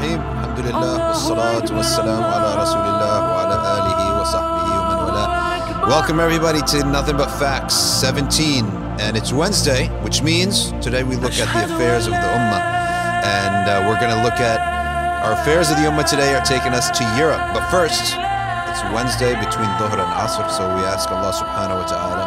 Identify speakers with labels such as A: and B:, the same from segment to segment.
A: Bismillahirrahmanirrahim. Alhamdulillah, wassalatu wassalamu ala rasulillah wa ala alihi wa sahbihi wa man. Welcome everybody to Nothing But Facts 17. And it's Wednesday, which means today we look at the affairs of the Ummah. And uh, we're going to look at our affairs of the Ummah today are taking us to Europe. But first, it's Wednesday between Dhuhr and Asr, so we ask Allah subhanahu wa ta'ala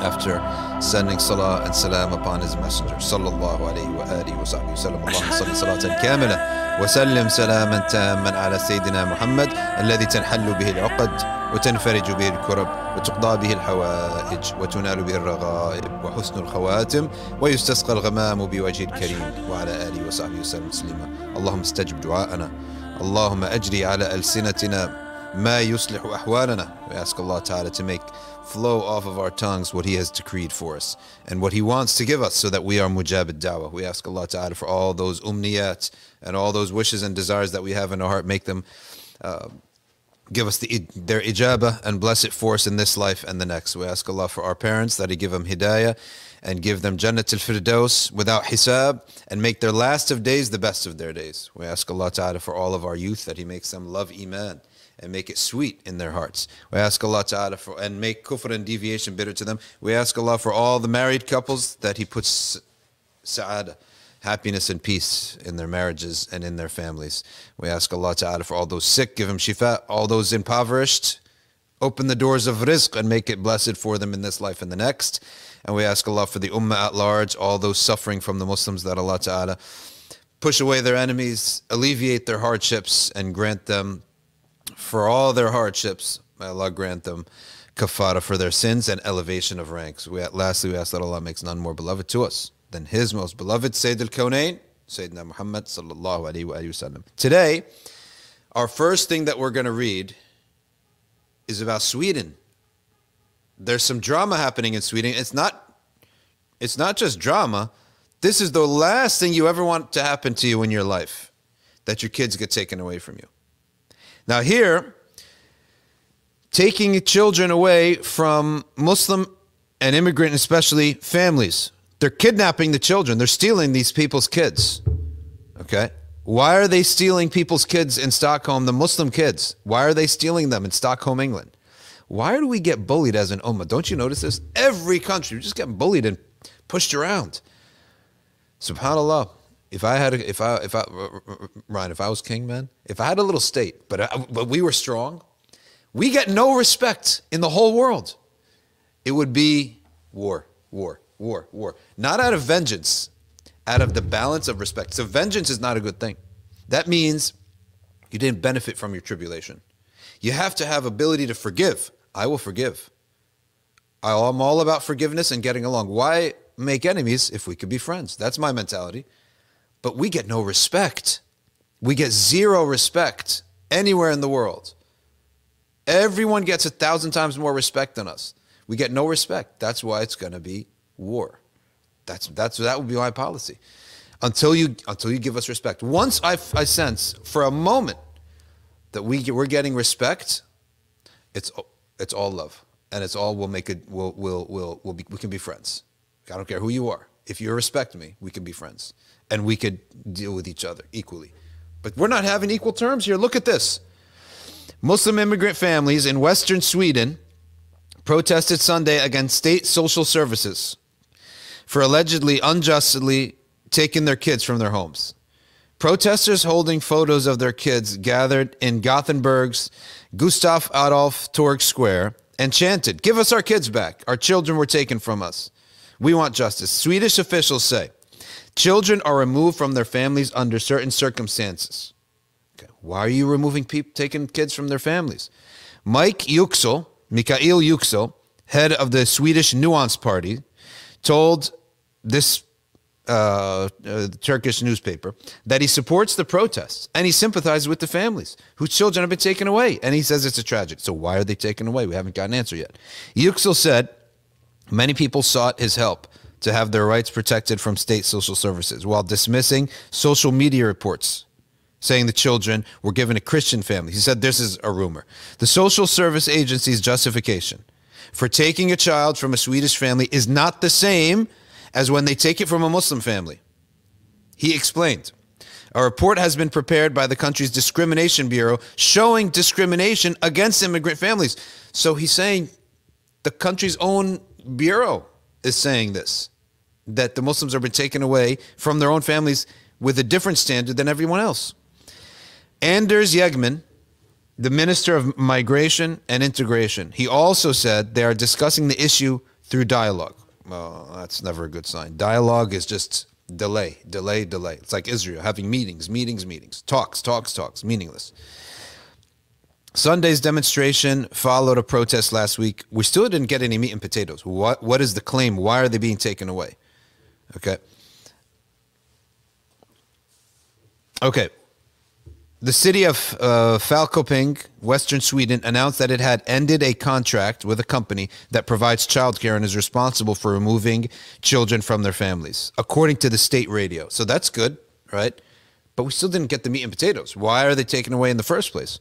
A: after sending salah and salam upon his messenger sallallahu alayhi wa alihi wa sallam Allahumma salli salatan kamila وسلم سلاما تاما على سيدنا محمد الذي تنحل به العقد وتنفرج به الكرب وتقضى به الحوائج وتنال به الرغائب وحسن الخواتم ويستسقى الغمام بوجه الكريم وعلى آله وصحبه وسلم تسليما. اللهم استجب دعاءنا. اللهم أجري على ألسنتنا ما يصلح أحوالنا. We ask Allah Ta'ala to make flow off of our tongues what He has decreed for us and what He wants to give us so that we are mujab dawah. We ask Allah Ta'ala for all those umniyat and all those wishes and desires that we have in our heart, make them uh, give us the, their ijabah and bless it for us in this life and the next. We ask Allah for our parents that He give them hidayah and give them Jannat al Firdaus without hisab and make their last of days the best of their days. We ask Allah Ta'ala for all of our youth that He makes them love Iman and make it sweet in their hearts. We ask Allah Ta'ala for, and make kufr and deviation bitter to them. We ask Allah for all the married couples that He puts sa'ada, happiness and peace in their marriages and in their families. We ask Allah Ta'ala for all those sick, give them shifa, all those impoverished, open the doors of rizq and make it blessed for them in this life and the next. And we ask Allah for the ummah at large, all those suffering from the Muslims that Allah Ta'ala push away their enemies, alleviate their hardships, and grant them for all their hardships. May Allah grant them kafara for their sins and elevation of ranks. We, lastly, we ask that Allah makes none more beloved to us than His most beloved Sayyid al-Kawnain, Sayyidina Muhammad sallallahu alaihi wasallam. Today, our first thing that we're going to read is about Sweden. There's some drama happening in Sweden. It's not it's not just drama. This is the last thing you ever want to happen to you in your life that your kids get taken away from you. Now, here, taking children away from Muslim and immigrant, especially families, they're kidnapping the children, they're stealing these people's kids. Okay? Why are they stealing people's kids in Stockholm, the Muslim kids? Why are they stealing them in Stockholm, England? Why do we get bullied as an ummah? Don't you notice this? Every country, we're just get bullied and pushed around. Subhanallah. If I had, a, if I, if I, Ryan, if I was king, man, if I had a little state, but I, but we were strong, we get no respect in the whole world. It would be war, war, war, war. Not out of vengeance, out of the balance of respect. So vengeance is not a good thing. That means you didn't benefit from your tribulation. You have to have ability to forgive. I will forgive. I'm all about forgiveness and getting along. Why make enemies if we could be friends? That's my mentality. But we get no respect. We get zero respect anywhere in the world. Everyone gets a thousand times more respect than us. We get no respect. That's why it's going to be war. That's that's that would be my policy. Until you until you give us respect. Once I, I sense for a moment that we we're getting respect, it's it's all love and it's all we'll make it we'll we'll we'll, we'll be, we can be friends. I don't care who you are. If you respect me, we can be friends and we could deal with each other equally. But we're not having equal terms here. Look at this. Muslim immigrant families in Western Sweden protested Sunday against state social services for allegedly unjustly taking their kids from their homes. Protesters holding photos of their kids gathered in Gothenburg's Gustav Adolf Torg Square and chanted, Give us our kids back. Our children were taken from us. We want justice. Swedish officials say children are removed from their families under certain circumstances. Okay. Why are you removing people, taking kids from their families? Mike Yüksel, Mikael Yüksel, head of the Swedish Nuance Party, told this uh, uh, Turkish newspaper that he supports the protests and he sympathizes with the families whose children have been taken away. And he says it's a tragedy. So why are they taken away? We haven't got an answer yet. Yüksel said many people sought his help to have their rights protected from state social services while dismissing social media reports saying the children were given to Christian families. He said this is a rumor. The social service agency's justification for taking a child from a Swedish family is not the same as when they take it from a Muslim family. He explained A report has been prepared by the country's discrimination bureau showing discrimination against immigrant families. So he's saying the country's own bureau is saying this that the Muslims are being taken away from their own families with a different standard than everyone else. Anders Ygeman, the Minister of Migration and Integration, he also said they are discussing the issue through dialogue. Well, that's never a good sign. Dialogue is just delay, delay, delay. It's like Israel having meetings, meetings, meetings, talks, talks, talks, meaningless. Sunday's demonstration followed a protest last week. We still didn't get any meat and potatoes. What what is the claim? Why are they being taken away? Okay. Okay. The city of uh, Falköping, Western Sweden, announced that it had ended a contract with a company that provides childcare and is responsible for removing children from their families, according to the state radio. So that's good, right? But we still didn't get the meat and potatoes. Why are they taken away in the first place?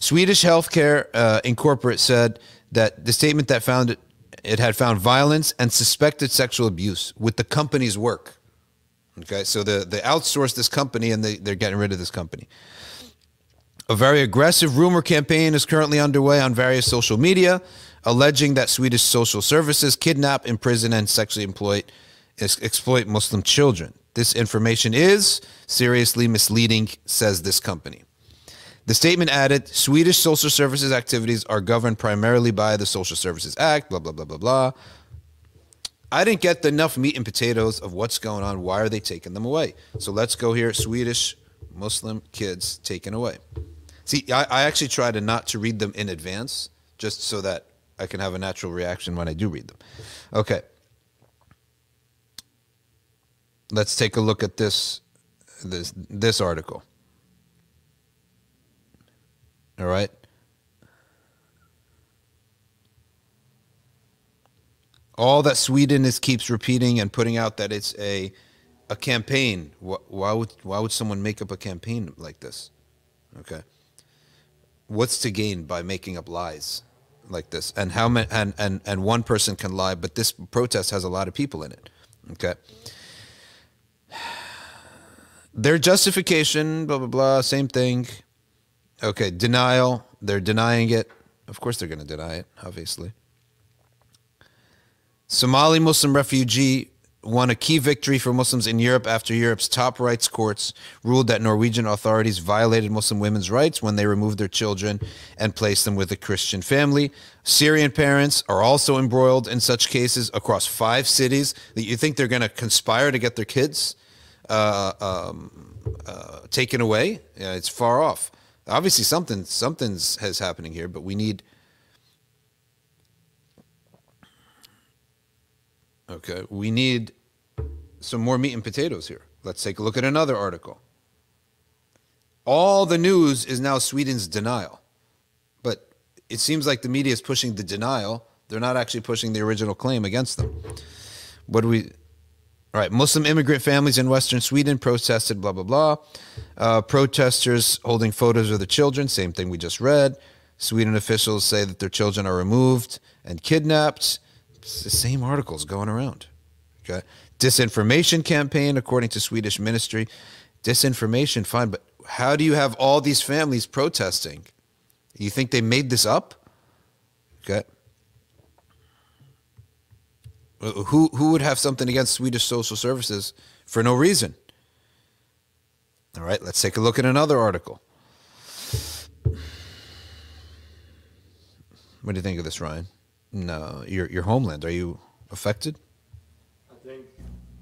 A: Swedish Healthcare uh, Incorporate said that the statement that found it, it had found violence and suspected sexual abuse with the company's work. Okay, so the, they outsourced this company and they, they're getting rid of this company. A very aggressive rumor campaign is currently underway on various social media, alleging that Swedish social services kidnap, imprison, and sexually employ, exploit Muslim children. This information is seriously misleading, says this company. The statement added Swedish social services activities are governed primarily by the Social Services Act, blah, blah, blah, blah, blah. I didn't get enough meat and potatoes of what's going on. Why are they taking them away? So let's go here Swedish Muslim kids taken away. See, I, I actually try to not to read them in advance, just so that I can have a natural reaction when I do read them. Okay. Let's take a look at this this this article. All right. All that Sweden is keeps repeating and putting out that it's a a campaign. Why would why would someone make up a campaign like this? Okay what's to gain by making up lies like this and how many and, and and one person can lie but this protest has a lot of people in it okay their justification blah blah blah same thing okay denial they're denying it of course they're going to deny it obviously somali muslim refugee won a key victory for Muslims in Europe after Europe's top rights courts ruled that Norwegian authorities violated Muslim women's rights when they removed their children and placed them with a Christian family. Syrian parents are also embroiled in such cases across five cities. That you think they're going to conspire to get their kids uh, um, uh, taken away? Yeah, it's far off. Obviously, something something's has happening here, but we need Okay, we need some more meat and potatoes here. Let's take a look at another article. All the news is now Sweden's denial. But it seems like the media is pushing the denial. They're not actually pushing the original claim against them. What do we. All right, Muslim immigrant families in Western Sweden protested, blah, blah, blah. Uh, protesters holding photos of the children, same thing we just read. Sweden officials say that their children are removed and kidnapped. It's the same articles going around. Okay. Disinformation campaign, according to Swedish ministry. Disinformation, fine, but how do you have all these families protesting? You think they made this up? Okay. Who who would have something against Swedish social services for no reason? All right, let's take a look at another article. What do you think of this, Ryan? no, your your homeland? Are you affected?
B: I think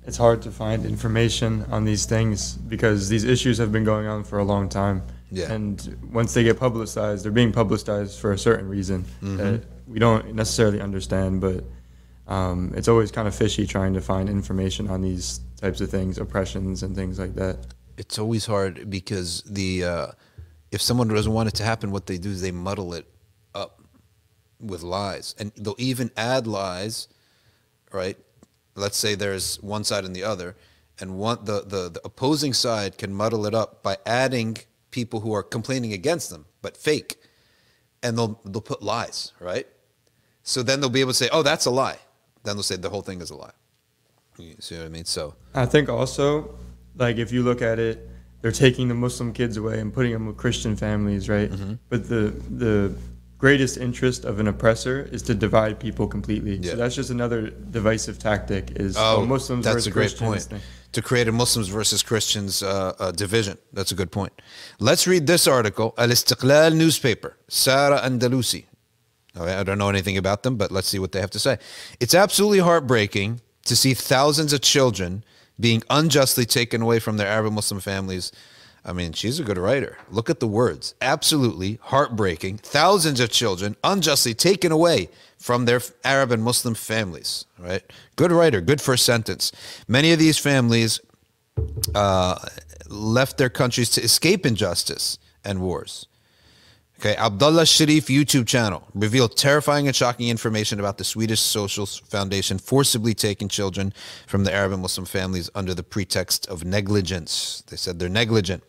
B: it's hard to find information on these things because these issues have been going on for a long time.
A: Yeah.
B: And once they get publicized, they're being publicized for a certain reason mm-hmm. that we don't necessarily understand. But um, it's always kind of fishy trying to find information on these types of things, oppressions and things like that.
A: It's always hard because the uh, if someone doesn't want it to happen, what they do is they muddle it up with lies, and they'll even add lies, right? Let's say there's one side and the other, and one the, the, the opposing side can muddle it up by adding people who are complaining against them, but fake, and they'll they'll put lies, right? So then they'll be able to say, "Oh, that's a lie." Then they'll say the whole thing is a lie. You see what I mean? So
B: I think also, like if you look at it they're taking the Muslim kids away and putting them with Christian families, right?
A: Mm-hmm.
B: But the the greatest interest of an oppressor is to divide people completely.
A: Yeah.
B: So that's just another divisive tactic. Is
A: Oh,
B: oh, Muslims
A: that's
B: versus
A: a great
B: Christians
A: point.
B: thing.
A: To create a Muslims versus Christians uh, uh, division. That's a good point. Let's read this article. Al Istiqlal newspaper, Sara Andalusi. I don't know anything about them, but let's see what they have to say. It's absolutely heartbreaking to see thousands of children being unjustly taken away from their Arab Muslim families. I mean, she's a good writer. Look at the words. Absolutely heartbreaking. Thousands of children unjustly taken away from their Arab and Muslim families. Right? Good writer. Good first sentence. Many of these families uh, left their countries to escape injustice and wars. Okay, Abdullah Sharif YouTube channel revealed terrifying and shocking information about the Swedish Social Foundation forcibly taking children from the Arab and Muslim families under the pretext of negligence. They said they're negligent.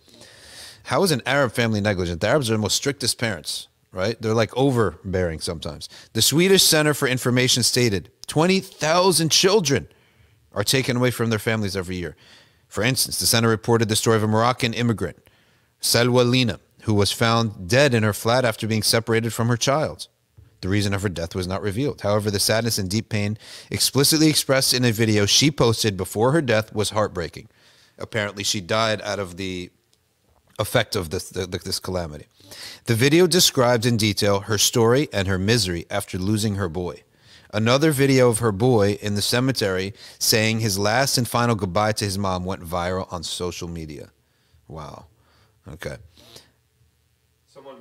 A: How is an Arab family negligent? The Arabs are the most strictest parents, right? They're like overbearing sometimes. The Swedish Center for Information stated 20,000 children are taken away from their families every year. For instance, the center reported the story of a Moroccan immigrant, Salwa Lina, who was found dead in her flat after being separated from her child. The reason of her death was not revealed. However, the sadness and deep pain explicitly expressed in a video she posted before her death was heartbreaking. Apparently, she died out of the effect of this, this calamity. The video described in detail her story and her misery after losing her boy. Another video of her boy in the cemetery saying his last and final goodbye to his mom went viral on social media. Wow. Okay.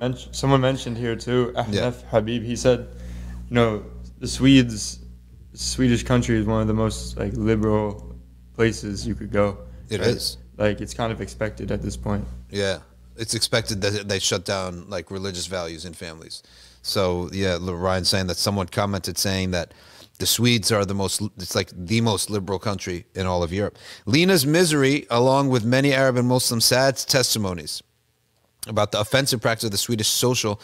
B: Someone mentioned, someone mentioned here too, Ahnaf
A: Yeah.
B: Habib. He said, you know, the Swedes, Swedish country is one of the most like liberal places you could go.
A: It
B: is
A: is.
B: Like it's kind of expected at this point.
A: Yeah, it's expected that they shut down like religious values in families. So yeah, Ryan saying that someone commented saying that the Swedes are the most, it's like the most liberal country in all of Europe. Lena's misery, along with many Arab and Muslim sad testimonies about the offensive practice of the Swedish social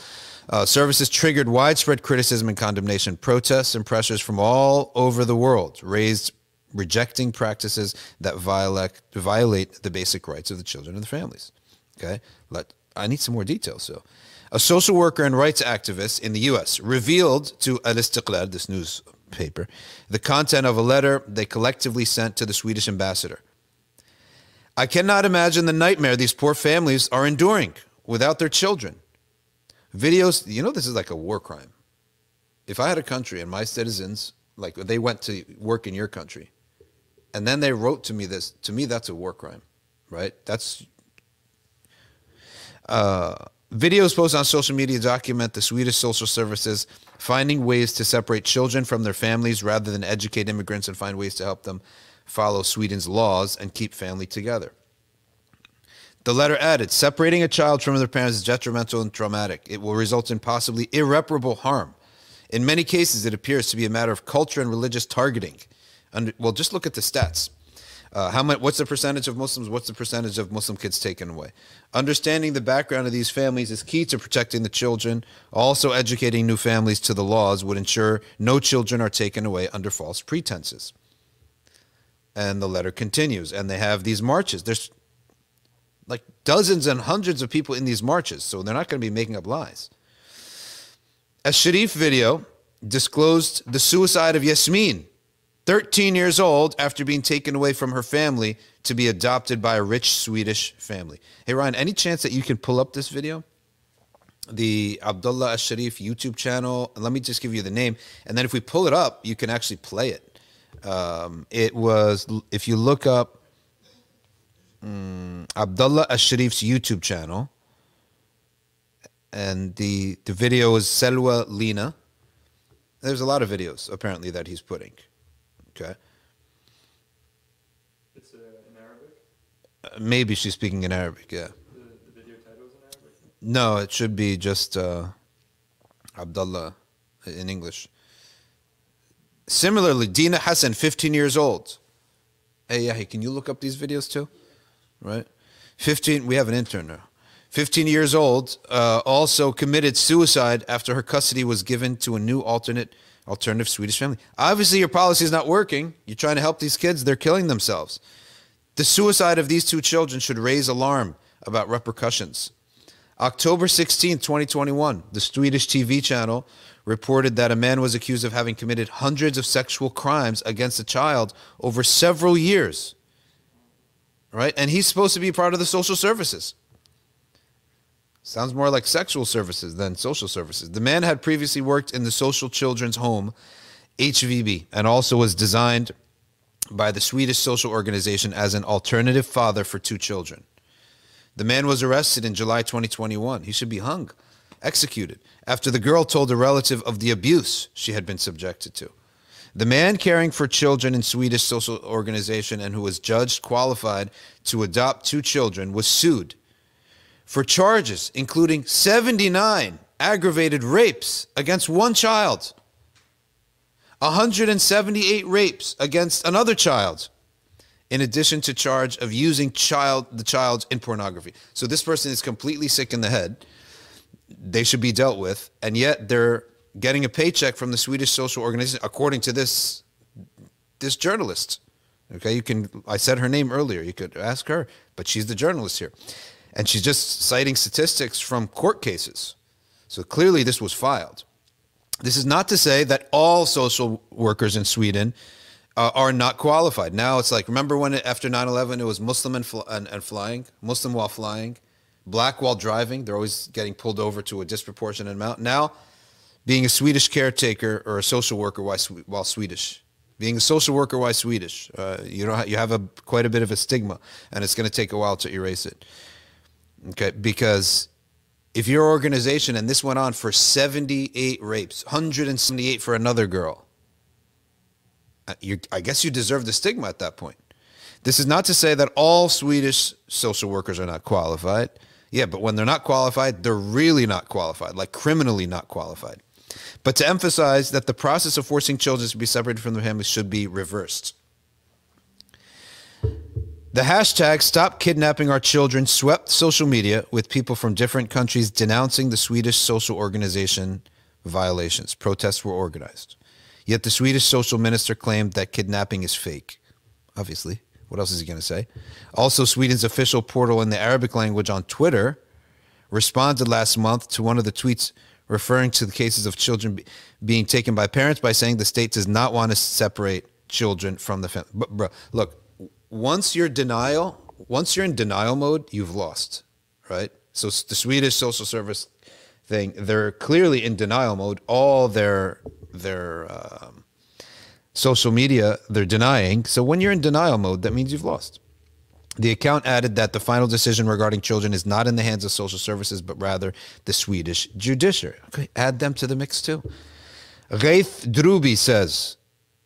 A: uh, services, triggered widespread criticism and condemnation. Protests and pressures from all over the world raised rejecting practices that violate violate the basic rights of the children and the families. Okay, let I need some more details. So, a social worker and rights activist in the U.S. revealed to Al Istiqlal, this newspaper, the content of a letter they collectively sent to the Swedish ambassador. I cannot imagine the nightmare these poor families are enduring without their children. Videos, you know, this is like a war crime. If I had a country and my citizens, like they went to work in your country, and then they wrote to me this, to me, that's a war crime, right? That's uh, videos posted on social media document the Swedish social services finding ways to separate children from their families rather than educate immigrants and find ways to help them follow Sweden's laws and keep family together. The letter added, separating a child from their parents is detrimental and traumatic. It will result in possibly irreparable harm. In many cases, it appears to be a matter of culture and religious targeting. And, well, just look at the stats. Uh, how much? What's the percentage of Muslims? What's the percentage of Muslim kids taken away? Understanding the background of these families is key to protecting the children. Also, educating new families to the laws would ensure no children are taken away under false pretenses. And the letter continues, and they have these marches. There's like dozens and hundreds of people in these marches, so they're not going to be making up lies. A Sharif video disclosed the suicide of Yasmin, 13 years old, after being taken away from her family to be adopted by a rich Swedish family. Hey, Ryan, any chance that you can pull up this video? The Abdullah Al Sharif YouTube channel. Let me just give you the name. And then if we pull it up, you can actually play it. Um, it was, if you look up um, Abdullah Al Sharif's YouTube channel, and the the video is Selwa Lina. There's a lot of videos apparently that he's putting. Okay,
B: It's uh, in Arabic.
A: Uh, maybe she's speaking in Arabic. Yeah,
B: The, the video title's in Arabic.
A: no, it should be just uh, Abdullah in English. Similarly, Dina Hassan, 15 years old. Hey, yeah, hey, can you look up these videos too? Right, 15. We have an intern now. 15 years old, uh, also committed suicide after her custody was given to a new alternate alternative Swedish family. Obviously, your policy is not working. You're trying to help these kids; they're killing themselves. The suicide of these two children should raise alarm about repercussions. October 16, 2021, the Swedish TV channel reported that a man was accused of having committed hundreds of sexual crimes against a child over several years. Right? And he's supposed to be part of the social services. Sounds more like sexual services than social services. The man had previously worked in the Social Children's Home, HVB, and also was designed by the Swedish social organization as an alternative father for two children. The man was arrested in July 2021. He should be hung, executed, after the girl told a relative of the abuse she had been subjected to. The man caring for children in Swedish social organization and who was judged qualified to adopt two children was sued for charges including 79 aggravated rapes against one child, 178 rapes against another child, in addition to charge of using child the child in pornography. So this person is completely sick in the head. They should be dealt with, and yet they're getting a paycheck from the Swedish social organization, according to this this journalist. Okay, you can. I said her name earlier. You could ask her, but she's the journalist here. And she's just citing statistics from court cases. So clearly, this was filed. This is not to say that all social workers in Sweden uh, are not qualified. Now it's like, remember when after 9 11 it was Muslim and, fl- and, and flying, Muslim while flying, black while driving? They're always getting pulled over to a disproportionate amount. Now, being a Swedish caretaker or a social worker while, while Swedish. Being a social worker while Swedish, uh, you know you have a quite a bit of a stigma, and it's going to take a while to erase it. Okay, because if your organization and this went on for 78 rapes, 178 for another girl, uh, I guess you deserve the stigma at that point. This is not to say that all Swedish social workers are not qualified. Yeah, but when they're not qualified, they're really not qualified, like criminally not qualified. But to emphasize that the process of forcing children to be separated from their families should be reversed. The hashtag Stop Kidnapping Our Children swept social media with people from different countries denouncing the Swedish social organization violations. Protests were organized. Yet the Swedish social minister claimed that kidnapping is fake. Obviously. What else is he going to say? Also, Sweden's official portal in the Arabic language on Twitter responded last month to one of the tweets referring to the cases of children be- being taken by parents by saying the state does not want to separate children from the family. But, bro, look, once you're denial, once you're in denial mode, you've lost, right? So the Swedish social service thing, they're clearly in denial mode. All their their um, social media, they're denying. So when you're in denial mode, that means you've lost. The account added that the final decision regarding children is not in the hands of social services, but rather the Swedish judiciary. Okay, add them to the mix too. Ghaith Droubi says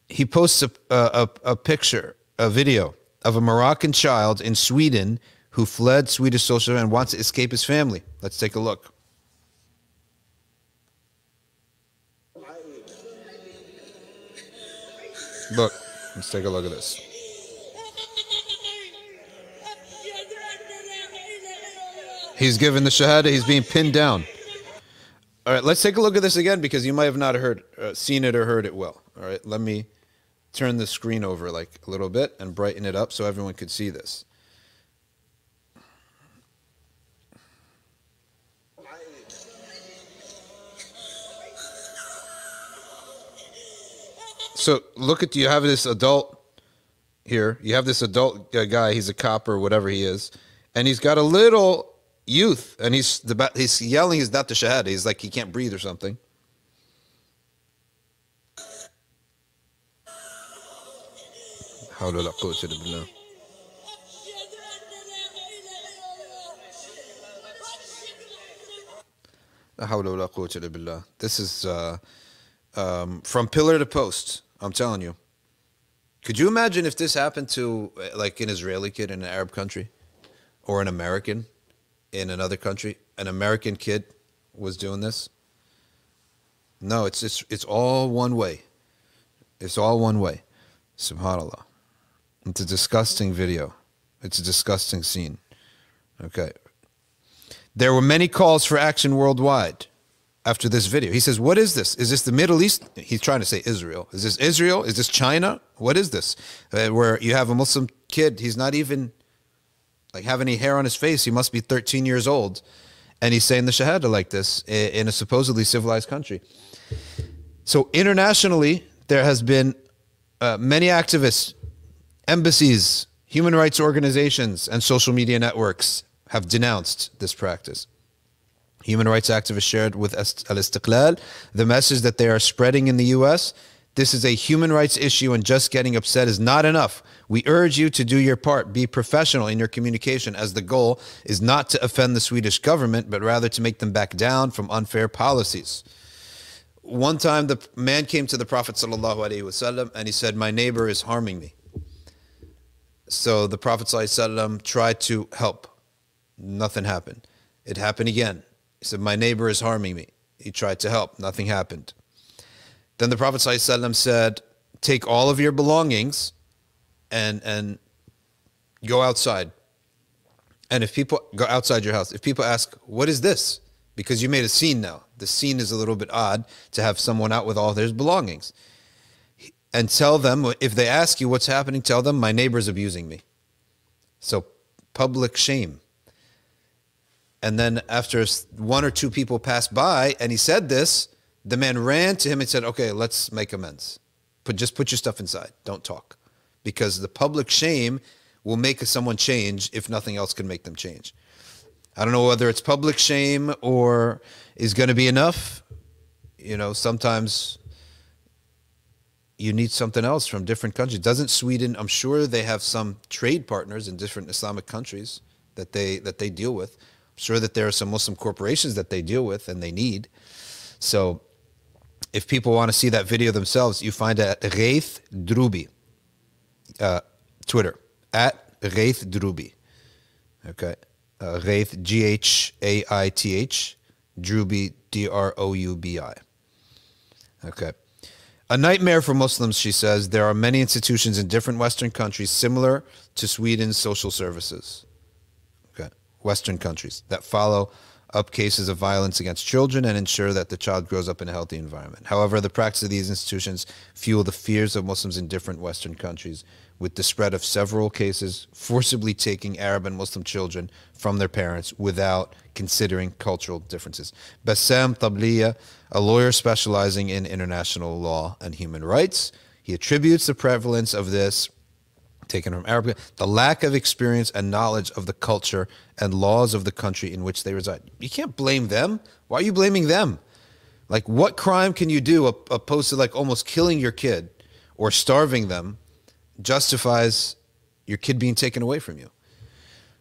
A: he posts a, a, a picture, a video of a Moroccan child in Sweden who fled Swedish social and wants to escape his family. Let's take a look. Look, let's take a look at this. He's given the shahada. He's being pinned down. All right, let's take a look at this again because you might have not heard, uh, seen it or heard it well. All right, let me turn the screen over like a little bit and brighten it up so everyone could see this. So look at you have this adult here. You have this adult guy. He's a cop or whatever he is, and he's got a little youth, and he's the he's yelling He's not the shahada. He's like he can't breathe or something. This is uh, um, from pillar to post. I'm telling you. Could you imagine if this happened to uh, like an Israeli kid in an Arab country or an American? In another country? An American kid was doing this. No, it's it's it's all one way. It's all one way. Subhanallah. It's a disgusting video. It's a disgusting scene. Okay. There were many calls for action worldwide after this video. He says, What is this? Is this the Middle East? He's trying to say Israel. Is this Israel? Is this China? What is this? Uh, where you have a Muslim kid. He's not even like have any hair on his face. He must be 13 years old, and he's saying the shahada like this in a supposedly civilized country. So internationally, there has been uh, many activists, embassies, human rights organizations, and social media networks have denounced this practice. Human rights activists shared with Al Istiqlal the message that they are spreading in the U.S. This is a human rights issue, and just getting upset is not enough. We urge you to do your part. Be professional in your communication, as the goal is not to offend the Swedish government, but rather to make them back down from unfair policies. One time, the man came to the Prophet wasallam, and he said, "My neighbor is harming me." So the Prophet ﷺ tried to help. Nothing happened. It happened again. He said, My neighbor is harming me. He tried to help. Nothing happened. Then the Prophet ﷺ said, Take all of your belongings and and go outside. And if people go outside your house, if people ask, What is this? Because you made a scene now. The scene is a little bit odd to have someone out with all their belongings and tell them if they ask you what's happening tell them my neighbor's abusing me so public shame and then after one or two people passed by and he said this the man ran to him and said okay let's make amends put just put your stuff inside don't talk because the public shame will make someone change if nothing else can make them change i don't know whether it's public shame or is going to be enough you know sometimes you need something else from different countries. Doesn't Sweden? I'm sure they have some trade partners in different Islamic countries that they that they deal with. I'm sure that there are some Muslim corporations that they deal with and they need. So, if people want to see that video themselves, you find it at Ghaith Droubi, uh, Twitter at Ghaith Droubi. Okay, uh, Ghaith G H A I T H, Droubi D R O U B I. Okay. A nightmare for Muslims, she says. There are many institutions in different Western countries similar to Sweden's social services. Okay. Western countries that follow up cases of violence against children and ensure that the child grows up in a healthy environment. However, the practice of these institutions fuel the fears of Muslims in different Western countries, with the spread of several cases forcibly taking Arab and Muslim children from their parents without considering cultural differences. Bassam Tabliya, a lawyer specializing in international law and human rights, he attributes the prevalence of this taken from Arabic, the lack of experience and knowledge of the culture and laws of the country in which they reside. You can't blame them. Why are you blaming them? Like, what crime can you do opposed to like almost killing your kid or starving them justifies your kid being taken away from you?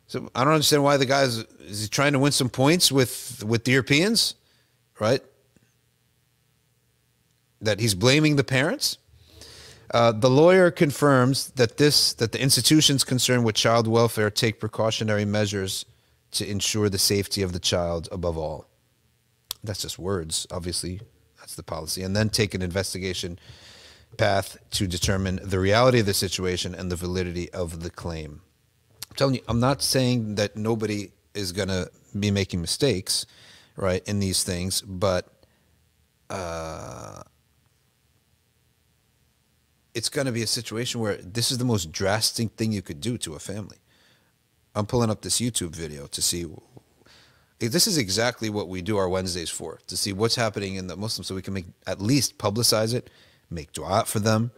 A: So I don't understand why the guy is, he trying to win some points with with the Europeans, right? That he's blaming the parents. Uh, the lawyer confirms that this that the institutions concerned with child welfare take precautionary measures to ensure the safety of the child above all. That's just words, obviously. That's the policy, and then take an investigation path to determine the reality of the situation and the validity of the claim. I'm telling you, I'm not saying that nobody is gonna be making mistakes, right, in these things, but uh, it's going to be a situation where this is the most drastic thing you could do to a family. I'm pulling up this YouTube video to see. This is exactly what we do our Wednesdays for to see what's happening in the Muslims, so we can make at least publicize it, make du'a for them.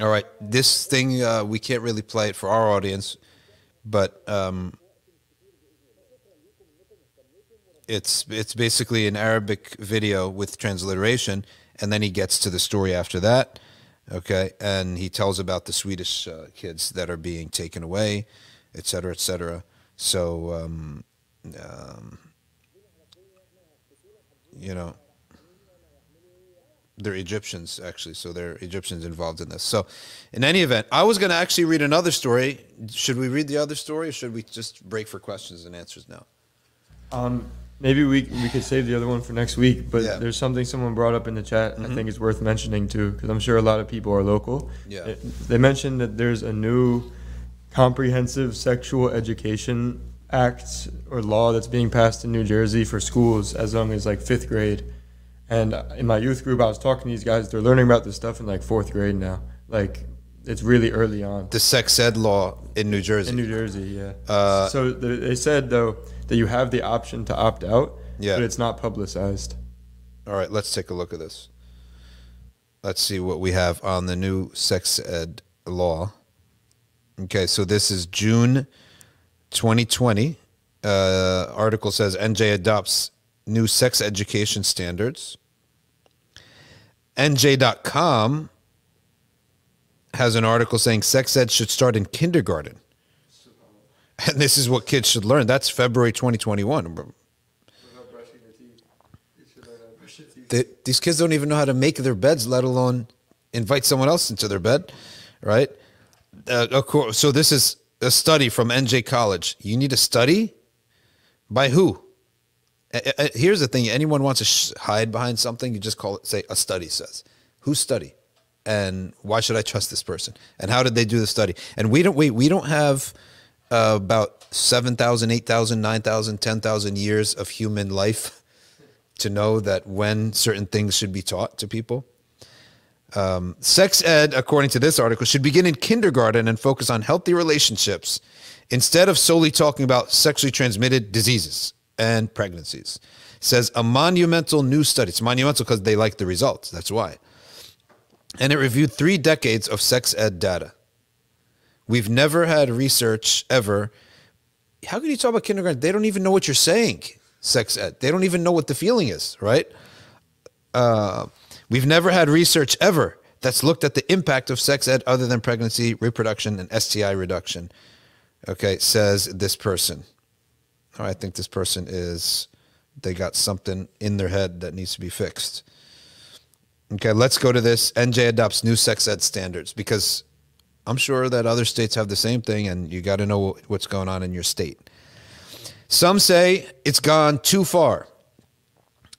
A: All right, this thing uh, we can't really play it for our audience, but um, it's it's basically an Arabic video with transliteration, and then he gets to the story after that. Okay, and he tells about the Swedish uh, kids that are being taken away, et cetera, et cetera. So, um, um, you know, they're Egyptians actually, so they're Egyptians involved in this. So, in any event, I was going to actually read another story. Should we read the other story, or should we just break for questions and answers now?
B: Um, maybe we we could save the other one for next week. But
A: Yeah. Mm-hmm.
B: there's something someone brought up in the chat. I think it's worth mentioning too, because I'm sure a lot of people are local.
A: Yeah.
B: It- they mentioned that there's a new comprehensive sexual education act or law that's being passed in New Jersey for schools as young as like fifth grade. And in my youth group, I was talking to these guys. They're learning about this stuff in like fourth grade now. Like it's really early on.
A: the sex ed law in New Jersey.
B: In New Jersey, yeah.
A: Uh,
B: so they said though that you have the option to opt out,
A: Yeah.
B: but it's not publicized.
A: All right, let's take a look at this. Let's see what we have on the new sex ed law. Okay, so this is June 2020. Uh, article says NJ adopts new sex education standards. NJ.com has an article saying sex ed should start in kindergarten. And this is what kids should learn. That's February 2021. They, these kids don't even know how to make their beds, let alone invite someone else into their bed, right? Uh, of course. So this is a study from NJ College. You need a study by who? Uh, uh, Here's the thing: anyone wants to sh- hide behind something, you just call it. Say a study says. Whose study? And why should I trust this person? And how did they do the study? And we don't wait. We don't have uh, about 7,000, 8,000, 9,000, 10,000 years of human life to know that when certain things should be taught to people. Um, sex ed, according to this article, should begin in kindergarten and focus on healthy relationships instead of solely talking about sexually transmitted diseases and pregnancies. Says a monumental new study. It's monumental because they like the results. That's why. And it reviewed three decades of sex ed data. We've never had research ever. How can you talk about kindergarten? They don't even know what you're saying, sex ed. They don't even know what the feeling is, right? Uh, we've never had research ever that's looked at the impact of sex ed other than pregnancy, reproduction, and STI reduction. Okay, says this person. Oh, I think this person is, they got something in their head that needs to be fixed. Okay, let's go to this. NJ adopts new sex ed standards because I'm sure that other states have the same thing, and you got to know what's going on in your state. Some say it's gone too far.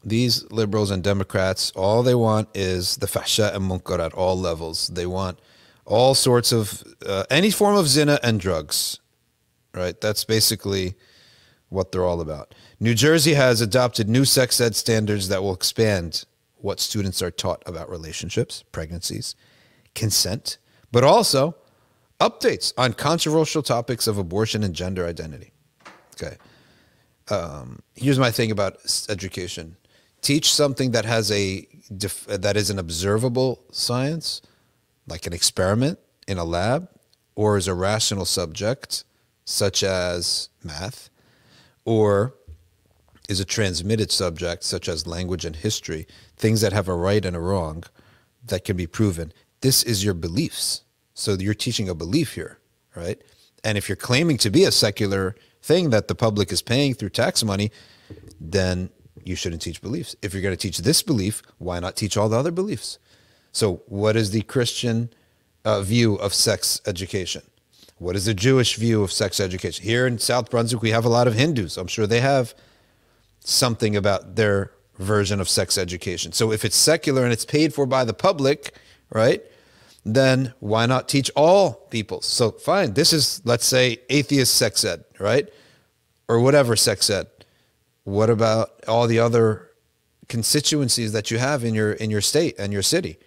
A: These liberals and Democrats, all they want is the fasha and munkar at all levels. They want all sorts of uh, any form of zina and drugs, right? That's basically what they're all about. New Jersey has adopted new sex ed standards that will expand what students are taught about relationships, pregnancies, consent, but also updates on controversial topics of abortion and gender identity. Okay. Um, here's my thing about education: teach something that has a def- that is an observable science, like an experiment in a lab, or is a rational subject, such as math, or is a transmitted subject such as language and history, things that have a right and a wrong that can be proven. This is your beliefs. So you're teaching a belief here, right? And if you're claiming to be a secular thing that the public is paying through tax money, then you shouldn't teach beliefs. If you're going to teach this belief, why not teach all the other beliefs? So, what is the Christian uh, view of sex education? What is the Jewish view of sex education? Here in South Brunswick, we have a lot of Hindus. I'm sure they have something about their version of sex education. So if it's secular and it's paid for by the public, right? Then why not teach all people? So fine, this is let's say atheist sex ed, right? Or whatever sex ed. What about all the other constituencies that you have in your in your state and your city?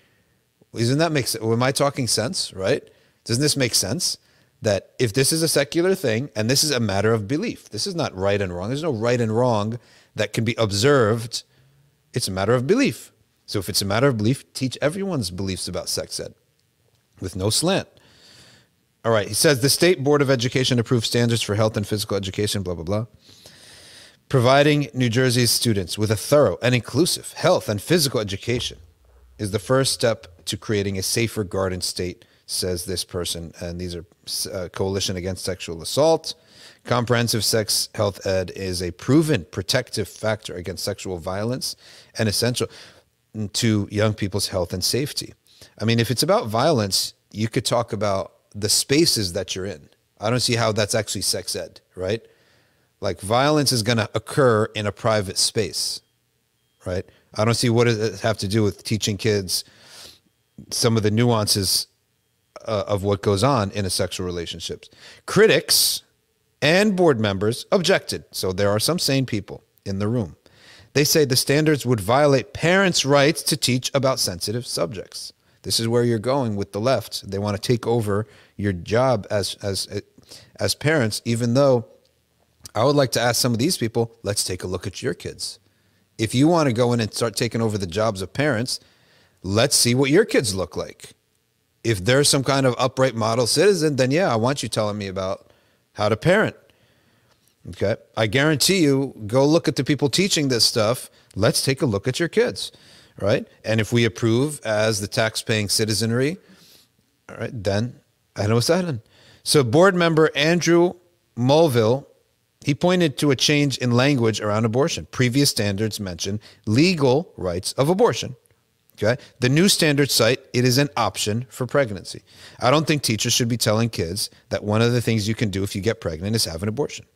A: Isn't that make sense? Am I talking sense, right? Doesn't this make sense? That if this is a secular thing and this is a matter of belief, this is not right and wrong. There's no right and wrong that can be observed. It's a matter of belief. So if it's a matter of belief, teach everyone's beliefs about sex ed with no slant. All right. He says the State Board of Education approved standards for health and physical education, blah, blah, blah. Providing New Jersey's students with a thorough and inclusive health and physical education is the first step to creating a safer garden state, says this person. And these are uh, Coalition Against Sexual Assault. Comprehensive sex health ed is a proven protective factor against sexual violence and essential to young people's health and safety. I mean, if it's about violence, you could talk about the spaces that you're in. I don't see how that's actually sex ed, right? Like violence is going to occur in a private space, right? I don't see what does it have to do with teaching kids some of the nuances uh, of what goes on in a sexual relationships. Critics and board members objected. So there are some sane people in the room. They say the standards would violate parents' rights to teach about sensitive subjects. This is where you're going with the left. They want to take over your job as as as parents, even though I would like to ask some of these people, let's take a look at your kids. If you want to go in and start taking over the jobs of parents, let's see what your kids look like. If they're some kind of upright model citizen, then yeah, I want you telling me about how to parent. Okay. I guarantee you, go look at the people teaching this stuff. Let's take a look at your kids. Right. And if we approve as the tax paying citizenry, all right, then I know what's that. So board member Andrew Mulvihill, he pointed to a change in language around abortion. Previous standards mentioned legal rights of abortion. Okay. The new standards cite it is an option for pregnancy. I don't think teachers should be telling kids that one of the things you can do if you get pregnant is have an abortion.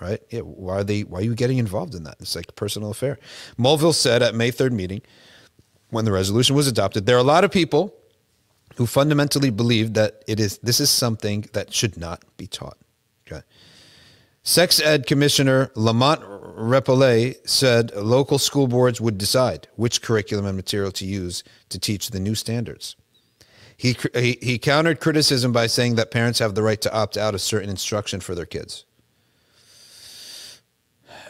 A: Right? Yeah, why are they why are you getting involved in that? It's like a personal affair. Mulvihill said at May 3rd meeting, when the resolution was adopted, there are a lot of people who fundamentally believe that it is this is something that should not be taught. Okay. Sex Ed Commissioner Lamont Repollet said local school boards would decide which curriculum and material to use to teach the new standards. He, he, he countered criticism by saying that parents have the right to opt out of certain instruction for their kids.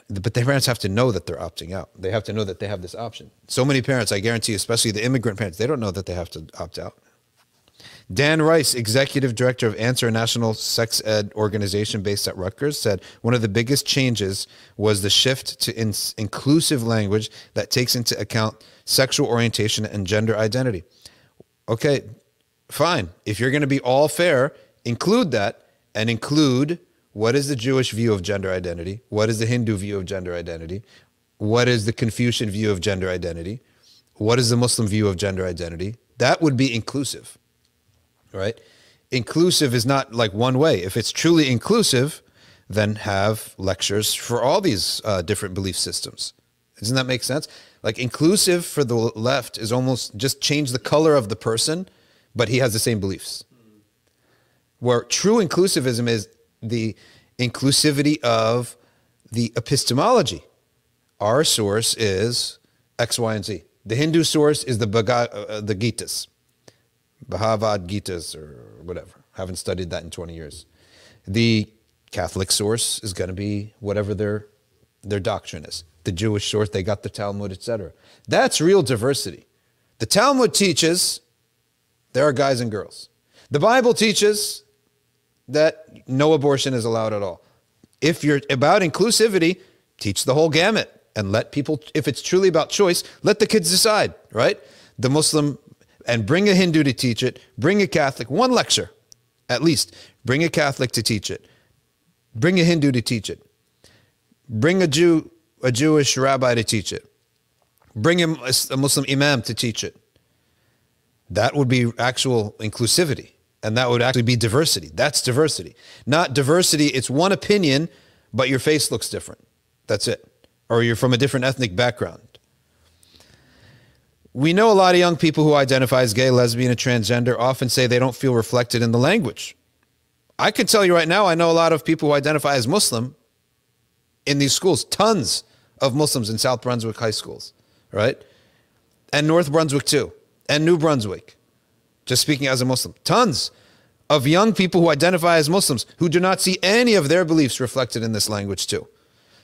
A: But the parents have to know that they're opting out. They have to know that they have this option. So many parents, I guarantee, you, especially the immigrant parents, they don't know that they have to opt out. Dan Rice, executive director of Answer, a national sex ed organization based at Rutgers, said one of the biggest changes was the shift to in- inclusive language that takes into account sexual orientation and gender identity. Okay, fine. If you're going to be all fair, include that and include what is the Jewish view of gender identity? What is the Hindu view of gender identity? What is the Confucian view of gender identity? What is the Muslim view of gender identity? That would be inclusive right? Inclusive is not like one way. If it's truly inclusive, then have lectures for all these uh, different belief systems. Doesn't that make sense? Like inclusive for the left is almost just change the color of the person, but he has the same beliefs. Where true inclusivism is the inclusivity of the epistemology. Our source is X, Y, and Z. The Hindu source is the Bhagavad, uh, the Gitas. Bhagavad Gita's or whatever. Haven't studied that in 20 years. The Catholic source is going to be whatever their their doctrine is. The Jewish source, they got the Talmud, etc. That's real diversity. The Talmud teaches there are guys and girls. The Bible teaches that no abortion is allowed at all. If you're about inclusivity, teach the whole gamut and let people, if it's truly about choice, let the kids decide, right? The Muslim and bring a Hindu to teach it, bring a Catholic, one lecture at least, bring a Catholic to teach it, bring a Hindu to teach it, bring a Jew, a Jewish rabbi to teach it, bring a, Muslim imam to teach it. That would be actual inclusivity. And that would actually be diversity. That's diversity. Not diversity, it's one opinion, but your face looks different. That's it. Or you're from a different ethnic background we know a lot of young people who identify as gay, lesbian, and transgender often say they don't feel reflected in the language. I can tell you right now, I know a lot of people who identify as Muslim in these schools, tons of Muslims in South Brunswick high schools, right? And North Brunswick too, and New Brunswick, just speaking as a Muslim. Tons of young people who identify as Muslims who do not see any of their beliefs reflected in this language too.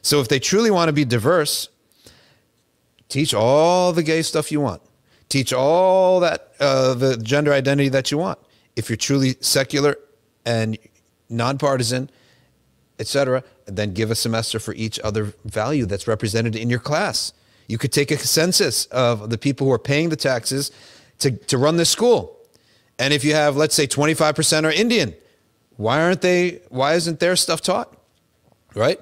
A: So if they truly want to be diverse, Teach all the gay stuff you want. Teach all that uh, the gender identity that you want. If you're truly secular and nonpartisan, etc., then give a semester for each other value that's represented in your class. You could take a census of the people who are paying the taxes to, to run this school. And if you have, let's say, 25% are Indian, why aren't they, why isn't their stuff taught? Right?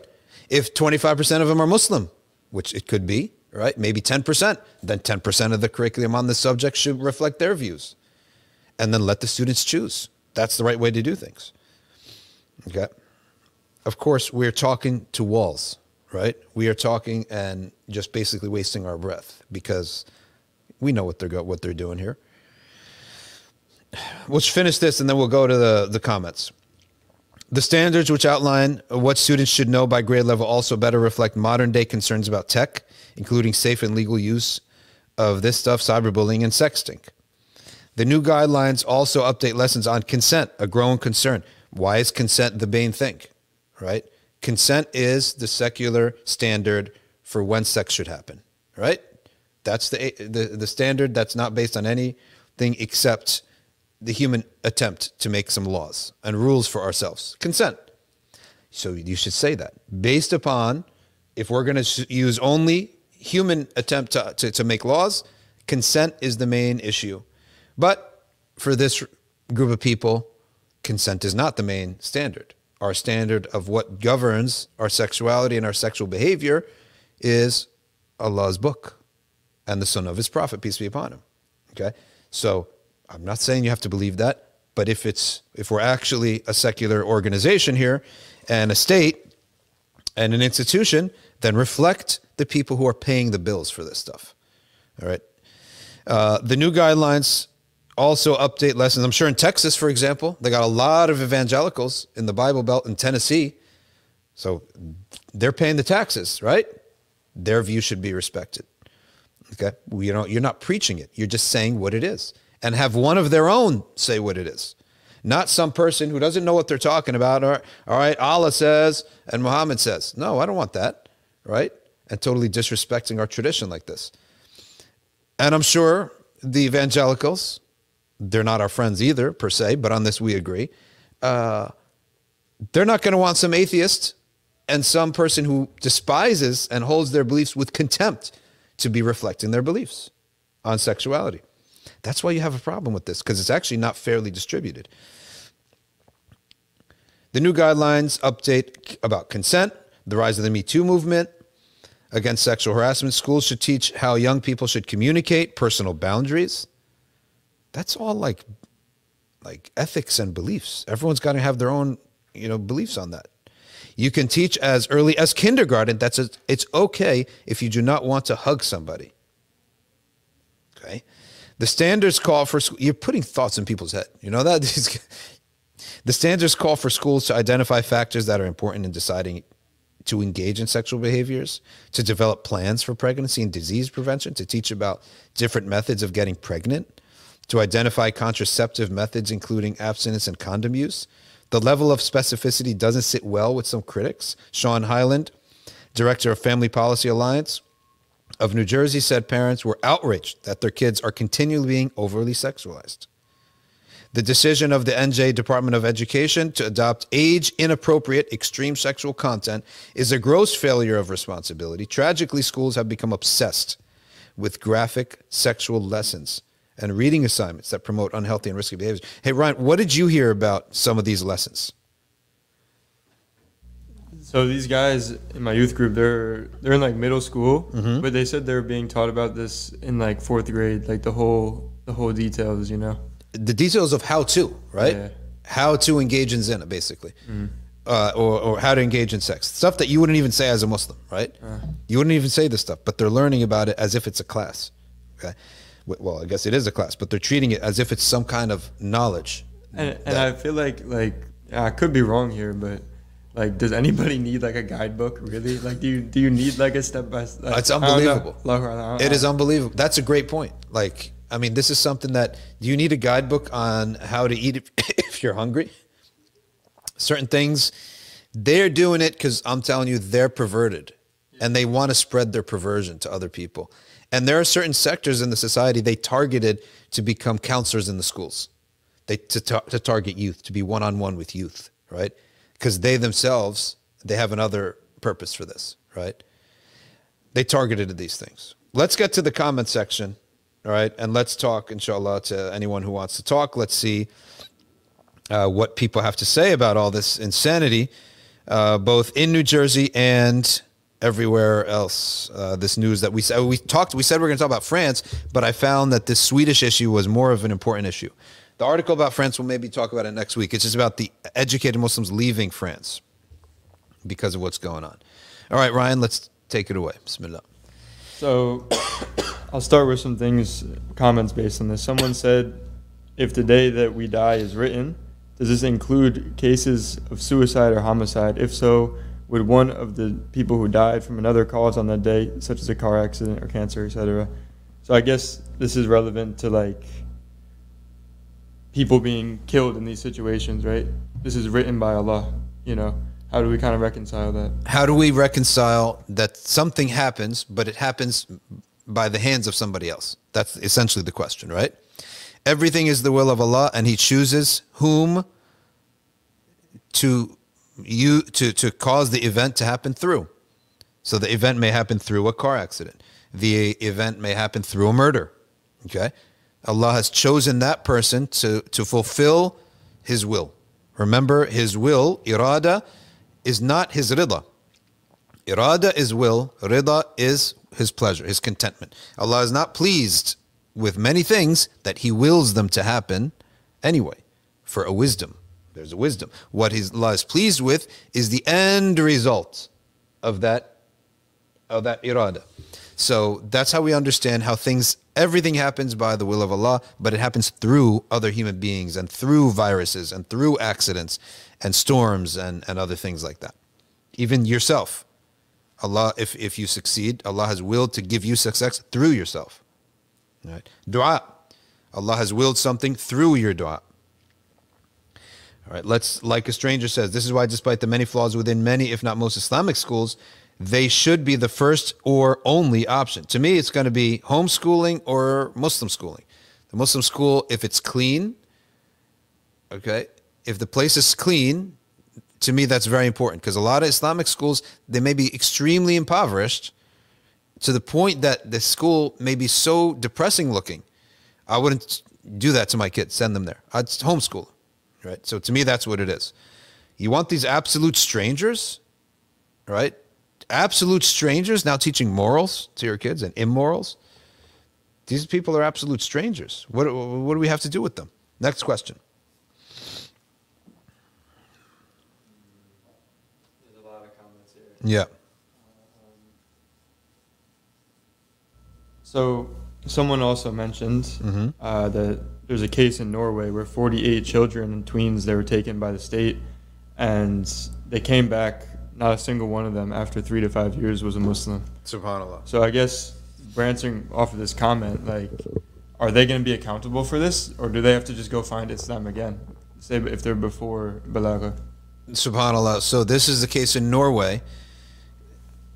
A: If 25% of them are Muslim, which it could be, right? Maybe 10%. Then 10% of the curriculum on the subject should reflect their views. And then let the students choose. That's the right way to do things. Okay. Of course, we're talking to walls, right? We are talking and just basically wasting our breath because we know what they're what they're doing here. Let's finish this and then we'll go to the, the comments. The standards which outline what students should know by grade level also better reflect modern day concerns about tech including safe and legal use of this stuff, cyberbullying, and sexting. The new guidelines also update lessons on consent, a growing concern. Why is consent the main thing? Right? Consent is the secular standard for when sex should happen. Right? That's the the, the standard that's not based on anything except the human attempt to make some laws and rules for ourselves. Consent. So you should say that based upon if we're going to use only human attempt to, to, to make laws, consent is the main issue. But for this group of people, consent is not the main standard. Our standard of what governs our sexuality and our sexual behavior is Allah's book and the Sunnah of His Prophet, peace be upon him. Okay, so I'm not saying you have to believe that, but if it's if we're actually a secular organization here and a state and an institution, then reflect the people who are paying the bills for this stuff. All right. Uh, the new guidelines also update lessons. I'm sure in Texas, for example, they got a lot of evangelicals in the Bible Belt in Tennessee. So they're paying the taxes, right? Their view should be respected. Okay. You know, you're not preaching it. You're just saying what it is and have one of their own say what it is. Not some person who doesn't know what they're talking about. Right, all right, Allah says and Muhammad says. No, I don't want that. Right? And totally disrespecting our tradition like this. And I'm sure the evangelicals, they're not our friends either, per se, but on this we agree. Uh, they're not going to want some atheist and some person who despises and holds their beliefs with contempt to be reflecting their beliefs on sexuality. That's why you have a problem with this, because it's actually not fairly distributed. The new guidelines update about consent, the rise of the Me Too movement against sexual harassment. Schools should teach how young people should communicate, personal boundaries. That's all like like ethics and beliefs. Everyone's got to have their own, you know, beliefs on that. You can teach as early as kindergarten. That's a, it's okay if you do not want to hug somebody. Okay. The standards call for you're putting thoughts in people's head. You know that the standards call for schools to identify factors that are important in deciding to engage in sexual behaviors, to develop plans for pregnancy and disease prevention, to teach about different methods of getting pregnant, to identify contraceptive methods including abstinence and condom use. The level of specificity doesn't sit well with some critics. Shawn Hyland, director of Family Policy Alliance, of New Jersey said parents were outraged that their kids are continually being overly sexualized. The decision of the NJ Department of Education to adopt age inappropriate extreme sexual content is a gross failure of responsibility. Tragically, schools have become obsessed with graphic sexual lessons and reading assignments that promote unhealthy and risky behaviors. Hey, Ryan, what did you hear about some of these lessons?
B: So these guys in my youth group, they're they're in like middle school,
A: Mm-hmm.
B: but they said they're being taught about this in like fourth grade, like the whole the whole details, you know.
A: the details of how to, right?
B: Yeah.
A: How to engage in zina, basically, uh, or, or how to engage in sex. Stuff that you wouldn't even say as a Muslim, right? You wouldn't even say this stuff, but they're learning about it as if it's a class. Okay, well, I guess it is a class, but they're treating it as if it's some kind of knowledge.
B: And and I feel like like I could be wrong here, but like, does anybody need like a guidebook? Really? Like, do you do you need like a step by step?
A: It's unbelievable.
B: It
A: is unbelievable. That's a great point. Like, I mean, this is something that do you need a guidebook on how to eat if, if you're hungry? Certain things, they're doing it because I'm telling you, they're perverted and they want to spread their perversion to other people. And there are certain sectors in the society they targeted to become counselors in the schools, they to, tar- to target youth, to be one on one with youth, right? Because they themselves, they have another purpose for this, right? they targeted these things. Let's get to the comment section, all right, and let's talk, inshallah, to anyone who wants to talk. Let's see uh, what people have to say about all this insanity, uh, both in New Jersey and everywhere else. Uh, this news that we said we talked, we said we are going to talk about France, but I found that this Swedish issue was more of an important issue. The article about France, we'll maybe talk about it next week. It's just about the educated Muslims leaving France because of what's going on. All right, Ryan, let's take it away. Bismillah.
B: So I'll start with some things, comments based on this. Someone said, if the day that we die is written, does this include cases of suicide or homicide? If so, would one of the people who died from another cause on that day, such as a car accident or cancer, etc.? So I guess this is relevant to like people being killed in these situations, right? This is written by Allah. You know, how do we kind of reconcile that?
A: How do we reconcile that something happens, but it happens by the hands of somebody else? That's essentially the question, right? Everything is the will of Allah, and He chooses whom to you to to cause the event to happen through. So the event may happen through a car accident. The event may happen through a murder. Okay? Allah has chosen that person to to fulfill his will. Remember his will, irada is not his rida. Irada is will, rida is his pleasure, his contentment. Allah is not pleased with many things that he wills them to happen anyway for a wisdom. There's a wisdom. What his Allah is pleased with is the end result of that of that irada. So that's how we understand how things everything happens by the will of Allah, but it happens through other human beings and through viruses and through accidents and storms and, and other things like that. Even yourself. Allah, if, if you succeed, Allah has willed to give you success through yourself. Right? Dua. Allah has willed something through your dua. All right, let's, like a stranger says, this is why, despite the many flaws within many, if not most Islamic schools, they should be the first or only option. To me, it's going to be homeschooling or Muslim schooling. The Muslim school, if it's clean, okay, if the place is clean, to me, that's very important because a lot of Islamic schools, they may be extremely impoverished to the point that the school may be so depressing looking. I wouldn't do that to my kids, send them there. I'd homeschool right? So to me, that's what it is. You want these absolute strangers, right? Absolute strangers now teaching morals to your kids and immorals. These people are absolute strangers. What, what do we have to do with them? Next question.
B: There's a lot of comments here.
A: Yeah.
B: So, someone also mentioned
A: Mm-hmm.
B: uh, that there's a case in Norway where 48 children and tweens they were taken by the state, and they came back. Not a single one of them after three to five years was a Muslim.
A: Subhanallah.
B: So I guess answering off of this comment, like, are they going to be accountable for this, or do they have to just go find Islam again? Say if they're before Balagha.
A: Subhanallah. So this is the case in Norway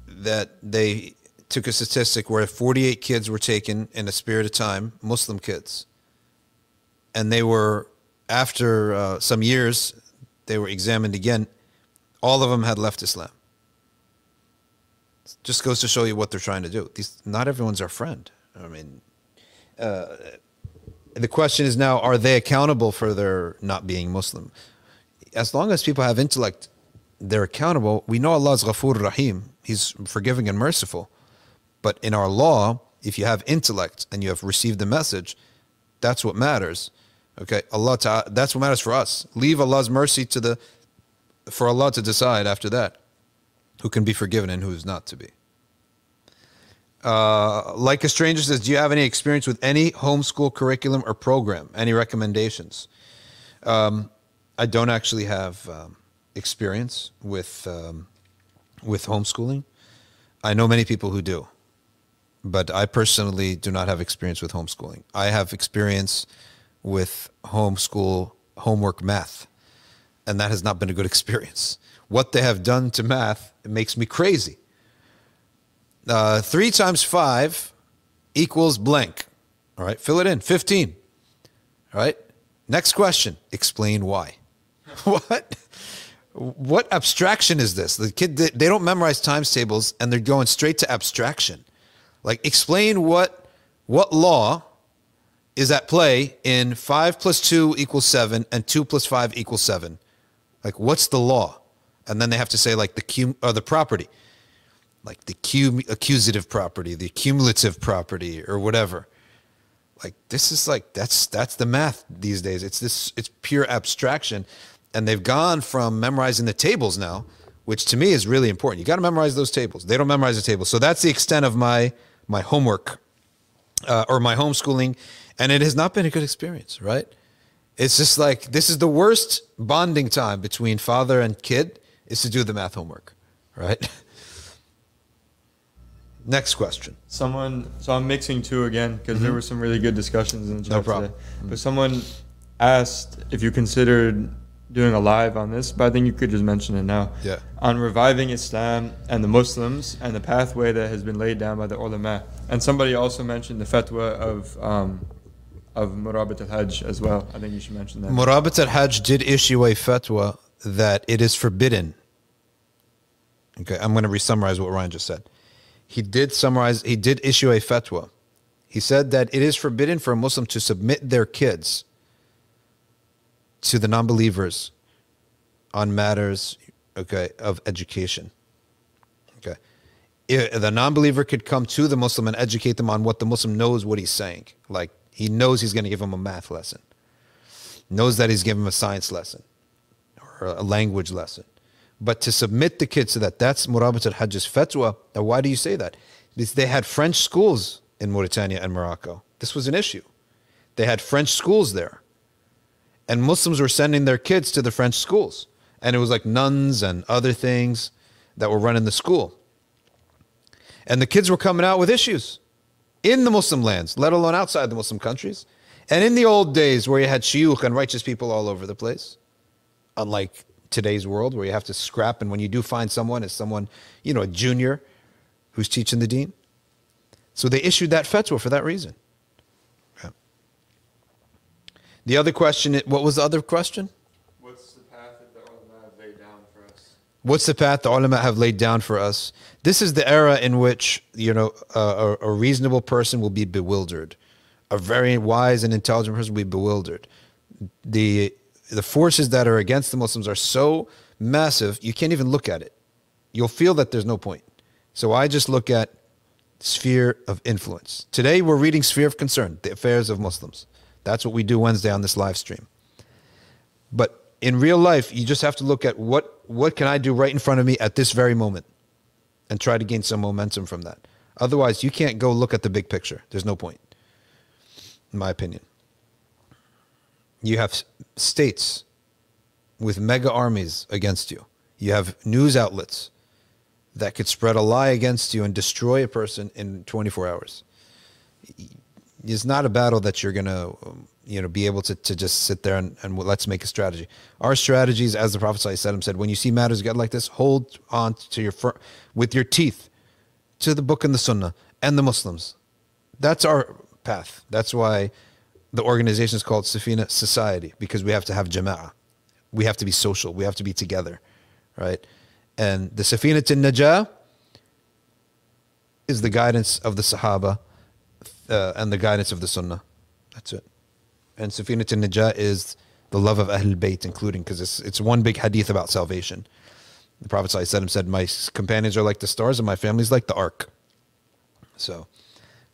A: that they took a statistic where 48 kids were taken in a spirit of time, Muslim kids, and they were after uh, some years they were examined again. All of them had left Islam. Just goes to show you what they're trying to do. These not everyone's our friend. I mean, uh, the question is now: Are they accountable for their not being Muslim? as long as people have intellect, they're accountable. We know Allah is Ghafur Rahim. He's forgiving and merciful. But in our law, if you have intellect and you have received the message, that's what matters. Okay, Allah Ta'ala, that's what matters for us. Leave Allah's mercy to the for Allah to decide after that who can be forgiven and who is not to be. Uh, like a stranger says, do you have any experience with any homeschool curriculum or program? Any recommendations? Um, I don't actually have um, experience with um, with homeschooling. I know many people who do, but I personally do not have experience with homeschooling. I have experience with homeschool homework math, and that has not been a good experience. What they have done to math it makes me crazy. Uh, three times five equals blank. All right, fill it in. Fifteen. All right. Next question. Explain why. what? What abstraction is this? The kid they they don't memorize times tables and they're going straight to abstraction. Like explain what what law is at play in 5 plus 2 equals 7 and 2 plus 5 equals 7. Like what's the law? And then they have to say like the cum or the property. Like the cum accusative property, the cumulative property or whatever. Like this is like that's that's the math these days. It's this it's pure abstraction. And they've gone from memorizing the tables now which to me is really important. You got to memorize those tables. They don't memorize the tables so that's the extent of my my homework uh, or my homeschooling. And it has not been a good experience right it's just like this is the worst bonding time between father and kid is to do the math homework right next question
B: Someone, so I'm mixing two again because there were some really good discussions in the chat
A: Mm-hmm. problem.
B: today. But someone asked if you considered doing a live on this, but I think you could just mention it now.
A: Yeah.
B: On reviving Islam and the Muslims and the pathway that has been laid down by the ulama. And somebody also mentioned the fatwa of um, of Murabit al-Hajj as well. I think you should mention that.
A: Murabit al Hajj did issue a fatwa that it is forbidden. Okay, I'm going to re summarize what Ryan just said. He did summarize, he did issue a fatwa. He said that it is forbidden for a Muslim to submit their kids to the non believers on matters okay, of education. Okay. I- the non believer could come to the Muslim and educate them on what the Muslim knows what he's saying. Like he knows he's going to give him a math lesson, knows that he's giving him a science lesson or a language lesson. But to submit the kids to that, that's Murabit al Hajj's fatwa. Now, why do you say that? They had French schools in Mauritania and Morocco. This was an issue. They had French schools there. And Muslims were sending their kids to the French schools. And it was like nuns and other things that were running the school. And the kids were coming out with issues in the Muslim lands, let alone outside the Muslim countries. And in the old days where you had shuyukh and righteous people all over the place, unlike today's world where you have to scrap and when you do find someone it's someone, you know, a junior who's teaching the deen. So they issued that fatwa for that reason. The other question, what was the other question?
B: What's the path that the ulama have laid down for us?
A: What's the path the ulama have laid down for us? This is the era in which you know a, a, reasonable person will be bewildered, a very wise and intelligent person will be bewildered. The the forces that are against the Muslims are so massive you can't even look at it. You'll feel that there's no point. So I just look at sphere of influence. Today we're reading sphere of concern, the affairs of Muslims. That's what we do Wednesday on this live stream. But in real life, you just have to look at what what can I do right in front of me at this very moment and try to gain some momentum from that. Otherwise, you can't go look at the big picture. There's no point. In my opinion. You have states with mega armies against you. You have news outlets that could spread a lie against you and destroy a person in 24 hours it's not a battle that you're gonna um, you know be able to, to just sit there and, and let's make a strategy. Our strategies as the prophet ﷺ said when you see matters get like this hold on to your fir- with your teeth to the book and the sunnah and the muslims. That's our path. That's why the organization is called safina society because we have to have jama'ah. We have to be social. We have to be together right? And the safina to najah is the guidance of the sahaba uh, and the guidance of the Sunnah. That's it. And Safinat al Najah is the love of Ahl Bayt, including because it's it's one big hadith about salvation. The Prophet ﷺ said, "My companions are like the stars, and my family's like the ark." So,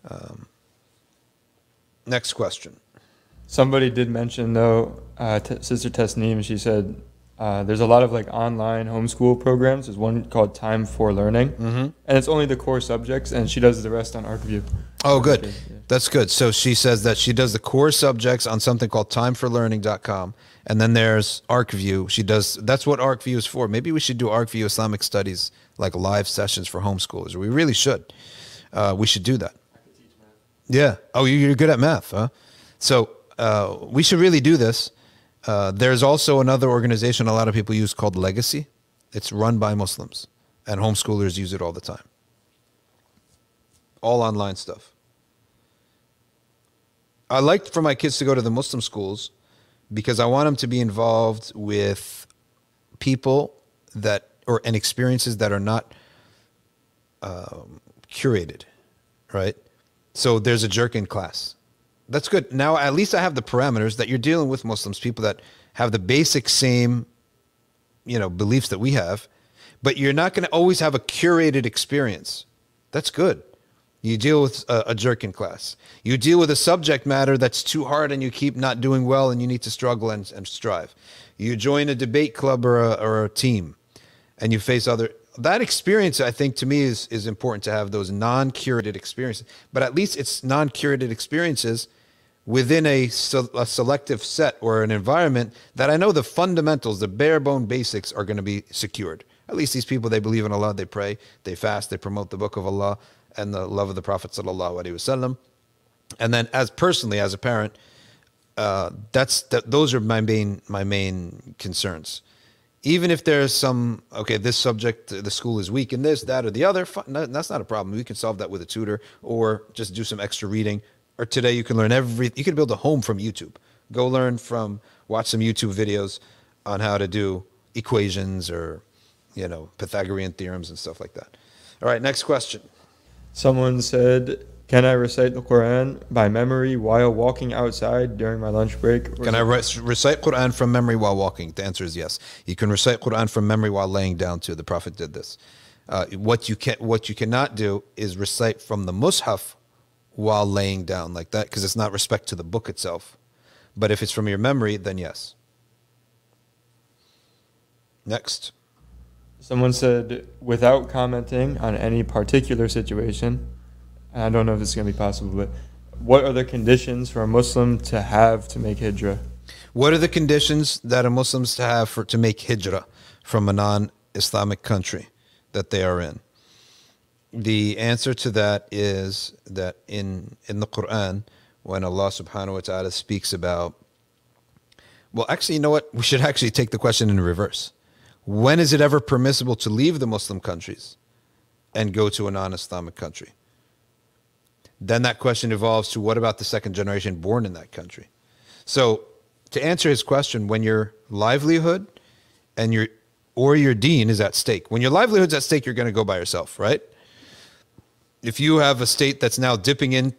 A: um, next question.
B: Somebody did mention though, uh, t- Sister Tasneem. She said uh, there's a lot of like online homeschool programs. There's one called Time for Learning, mm-hmm. and it's only the core subjects, and she does the rest on ArcView.
A: Oh, good.
B: Yeah.
A: That's good. So she says that she does the core subjects on something called timeforlearning.com. And then there's ArcView. She does, that's what ArcView is for. Maybe we should do ArcView Islamic Studies, like live sessions for homeschoolers. We really should. Uh, we should do that. Yeah. Oh, you- you're good at math, huh? So uh, we should really do this. Uh, there's also another organization a lot of people use called Legacy. It's run by Muslims, and homeschoolers use it all the time. All online stuff. I like for my kids to go to the Muslim schools because I want them to be involved with people that or and experiences that are not um, curated, right? So there's a jerkin class. That's good. Now at least I have the parameters that you're dealing with Muslims, people that have the basic same, you know, beliefs that we have, but you're not going to always have a curated experience. That's good. You deal with a, a jerkin class. You deal with a subject matter that's too hard and you keep not doing well and you need to struggle and, and strive. You join a debate club or a, or a team and you face other that experience i think to me is is important to have those non-curated experiences but at least it's non-curated experiences within a, a selective set or an environment that i know the fundamentals the bare bone basics are going to be secured at least these people they believe in allah they pray they fast they promote the book of allah and the love of the prophet sallallahu alaihi wasallam and then as personally as a parent uh, that's that, those are my main my main concerns. Even if there's some okay, this subject the school is weak in this, that, or the other, fi- no, that's not a problem. We can solve that with a tutor, or just do some extra reading. Or today you can learn every. You can build a home from YouTube. Go learn from watch some YouTube videos on how to do equations or you know Pythagorean theorems and stuff like that. All right, next question.
B: Someone said, "Can I recite the Quran by memory while walking outside during my lunch break?"
A: Can I re- recite Quran from memory while walking? The answer is yes. You can recite Quran from memory while laying down too. The Prophet did this. Uh, what you can, what you cannot do is recite from the Mus'haf while laying down like that, because it's not respect to the book itself. But if it's from your memory, then yes. Next.
B: Someone said, without commenting on any particular situation, I don't know if this is going to be possible, but what are the conditions for a Muslim to have to make hijrah?
A: What are the conditions that a Muslims to have for to make hijrah from a non-Islamic country that they are in? The answer to that is that in in the Quran, when Allah Subhanahu wa Taala speaks about, well, actually, you know what? We should actually take the question in reverse. When is it ever permissible to leave the Muslim countries and go to a non-Islamic country? Then that question evolves to what about the second generation born in that country? So, to answer his question, when your livelihood and your or your deen is at stake, when your livelihood's at stake, you're going to go by yourself, right? If you have a state that's now dipping in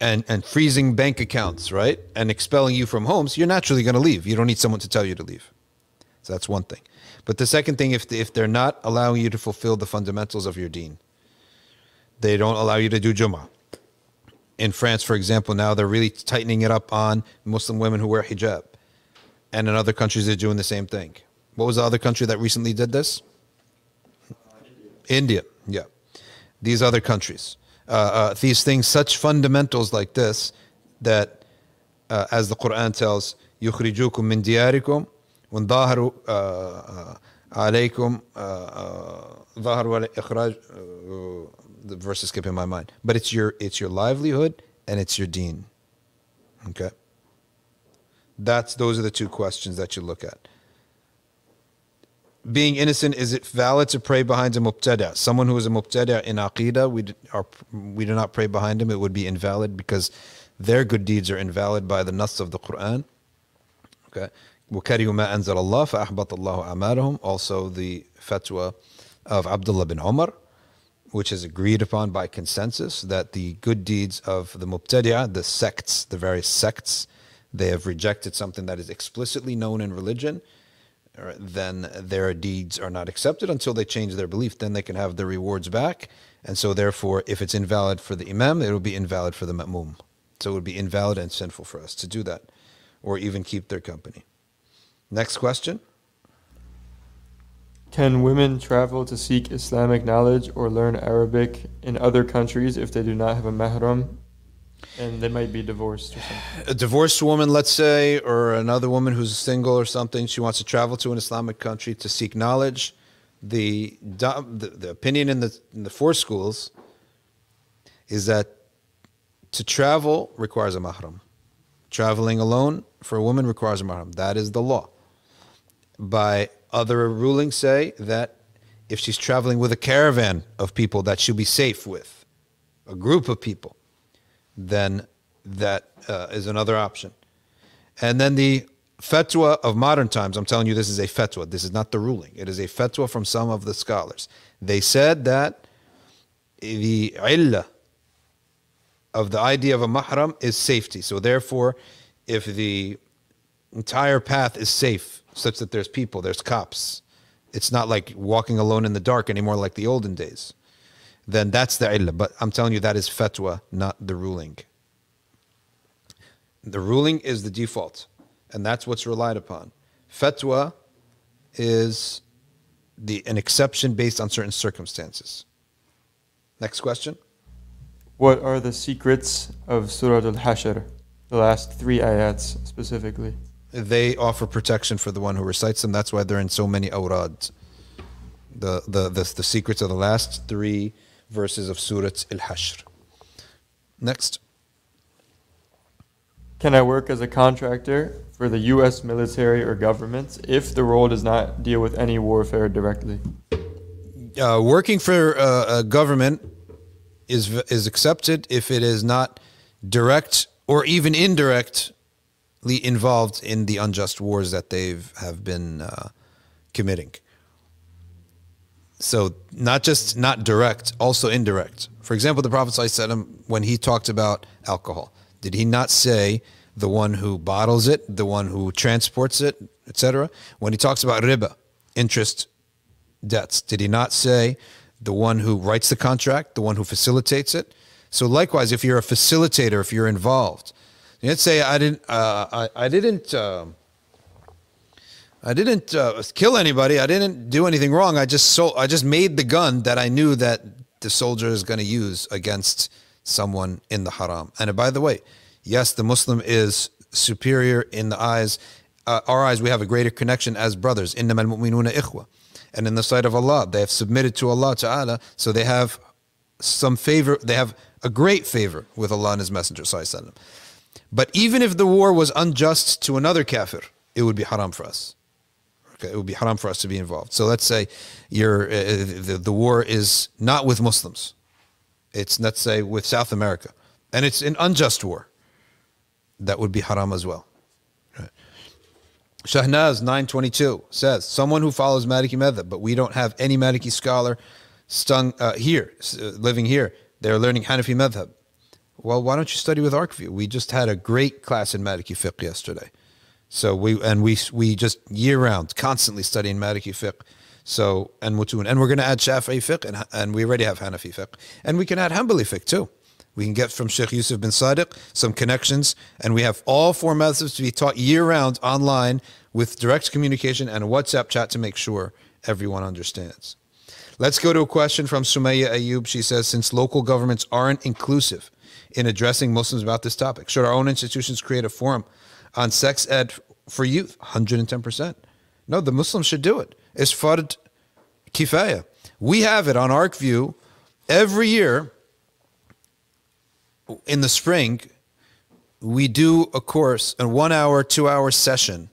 A: and and freezing bank accounts, right, and expelling you from homes, you're naturally going to leave. You don't need someone to tell you to leave. So that's one thing. But the second thing, if if they're not allowing you to fulfill the fundamentals of your deen, they don't allow you to do Jummah in France, for example, now they're really tightening it up on Muslim women who wear hijab. And in other countries, they're doing the same thing. What was the other country that recently did this? India. Yeah These other countries. Uh, uh, these things, such fundamentals like this, that uh, as the Quran tells, يخرجوكم من دياركم وان ظاهروا عليكم ظاهروا على إخراج the verse is skipping my mind. But it's your it's your livelihood and it's your deen. Okay. That's those are the two questions that you look at. Being innocent, is it valid to pray behind a mubtada? Someone who is a mubtada in aqidah, we d- are we do not pray behind him. It would be invalid because their good deeds are invalid by the nas of the Quran. Okay. وكرهوا ما أنزل الله فأحبط الله أعمالهم. Also the fatwa of Abdullah bin Umar which is agreed upon by consensus that the good deeds of the mubtadi'ah, the sects, the various sects, they have rejected something that is explicitly known in religion, or then their deeds are not accepted until they change their belief. Then they can have their rewards back. And so, therefore, if it's invalid for the imam, it will be invalid for the ma'mum. So it would be invalid and sinful for us to do that, or even keep their company. Next question.
B: Can women travel to seek Islamic knowledge or learn Arabic in other countries if they do not have a mahram and they might be divorced or something?
A: a divorced woman, let's say, or another woman who's single or something, she wants to travel to an Islamic country to seek knowledge. The the, the opinion in the in the four schools is that to travel requires a mahram. Traveling alone for a woman requires a mahram. That is the law. By other rulings say that if she's traveling with a caravan of people that she'll be safe with, a group of people, then that uh, is another option. And then the fatwa of modern times, I'm telling you, this is a fatwa. This is not the ruling. It is a fatwa from some of the scholars. They said that the illah of the idea of a mahram is safety. So therefore, if the entire path is safe, such that there's people, there's cops, it's not like walking alone in the dark anymore like the olden days then that's the illah. But I'm telling you, that is fatwa, not the ruling. The ruling is the default, and that's what's relied upon. Fatwa is the an exception based on certain circumstances. Next question.
B: What are the secrets of Surah Al Hashr, the last three ayats specifically?
A: They offer protection for the one who recites them. That's why they're in so many awrad. The, the, the, the secrets of the last three verses of Surah Al Hashr. Next.
B: Can I work as a contractor for the U.S. military or government if the role does not deal with any warfare directly?
A: uh, working for uh, a government is is accepted if it is not direct or even indirectly involved in the unjust wars that they've have been uh, committing. So not just not direct, also indirect. For example, the Prophet ﷺ, when he talked about alcohol, did he not say the one who bottles it, the one who transports it, etc.? When he talks about riba, interest debts. Did he not say the one who writes the contract, the one who facilitates it? So likewise, if you're a facilitator, if you're involved, you didn't say I didn't. Uh, I, I didn't. um I didn't uh, kill anybody. I didn't do anything wrong. I just so I just made the gun that I knew that the soldier is going to use against someone in the haram. And by the way, yes, the Muslim is superior in the eyes, uh, our eyes. We have a greater connection as brothers. إنما المؤمنون إخوة. And in the sight of Allah, they have submitted to Allah Ta'ala, so they have some favor. They have a great favor with Allah and His Messenger Sallallahu Alaihi Wasallam. But even if the war was unjust to another kafir, it would be haram for us. Okay, it would be haram for us to be involved. So let's say you're, uh, the, the war is not with Muslims. It's, let's say, with South America. And it's an unjust war. That would be haram as well. Right. Shahnaz 922 says, someone who follows Maliki Madhab, but we don't have any Maliki scholar stung uh, here, uh, living here. They're learning Hanafi Madhab. Well, why don't you study with ArcView? We just had a great class in Maliki Fiqh yesterday. So we and we we just year round constantly studying Maliki fiqh. So and Mutun, and we're going to add Shafi'i fiqh, and and we already have Hanafi fiqh, and we can add Hanbali fiqh too. We can get from Sheikh Yusuf bin Sadiq some connections, and we have all four methods to be taught year round online with direct communication and a WhatsApp chat to make sure everyone understands. Let's go to a question from Sumaya Ayub. She says, since local governments aren't inclusive in addressing Muslims about this topic, should our own institutions create a forum? On sex ed for youth, 110%. No, the Muslims should do it. It's fard kifaya. We have it on ArcView every year in the spring. We do a course, a one hour, two hour session.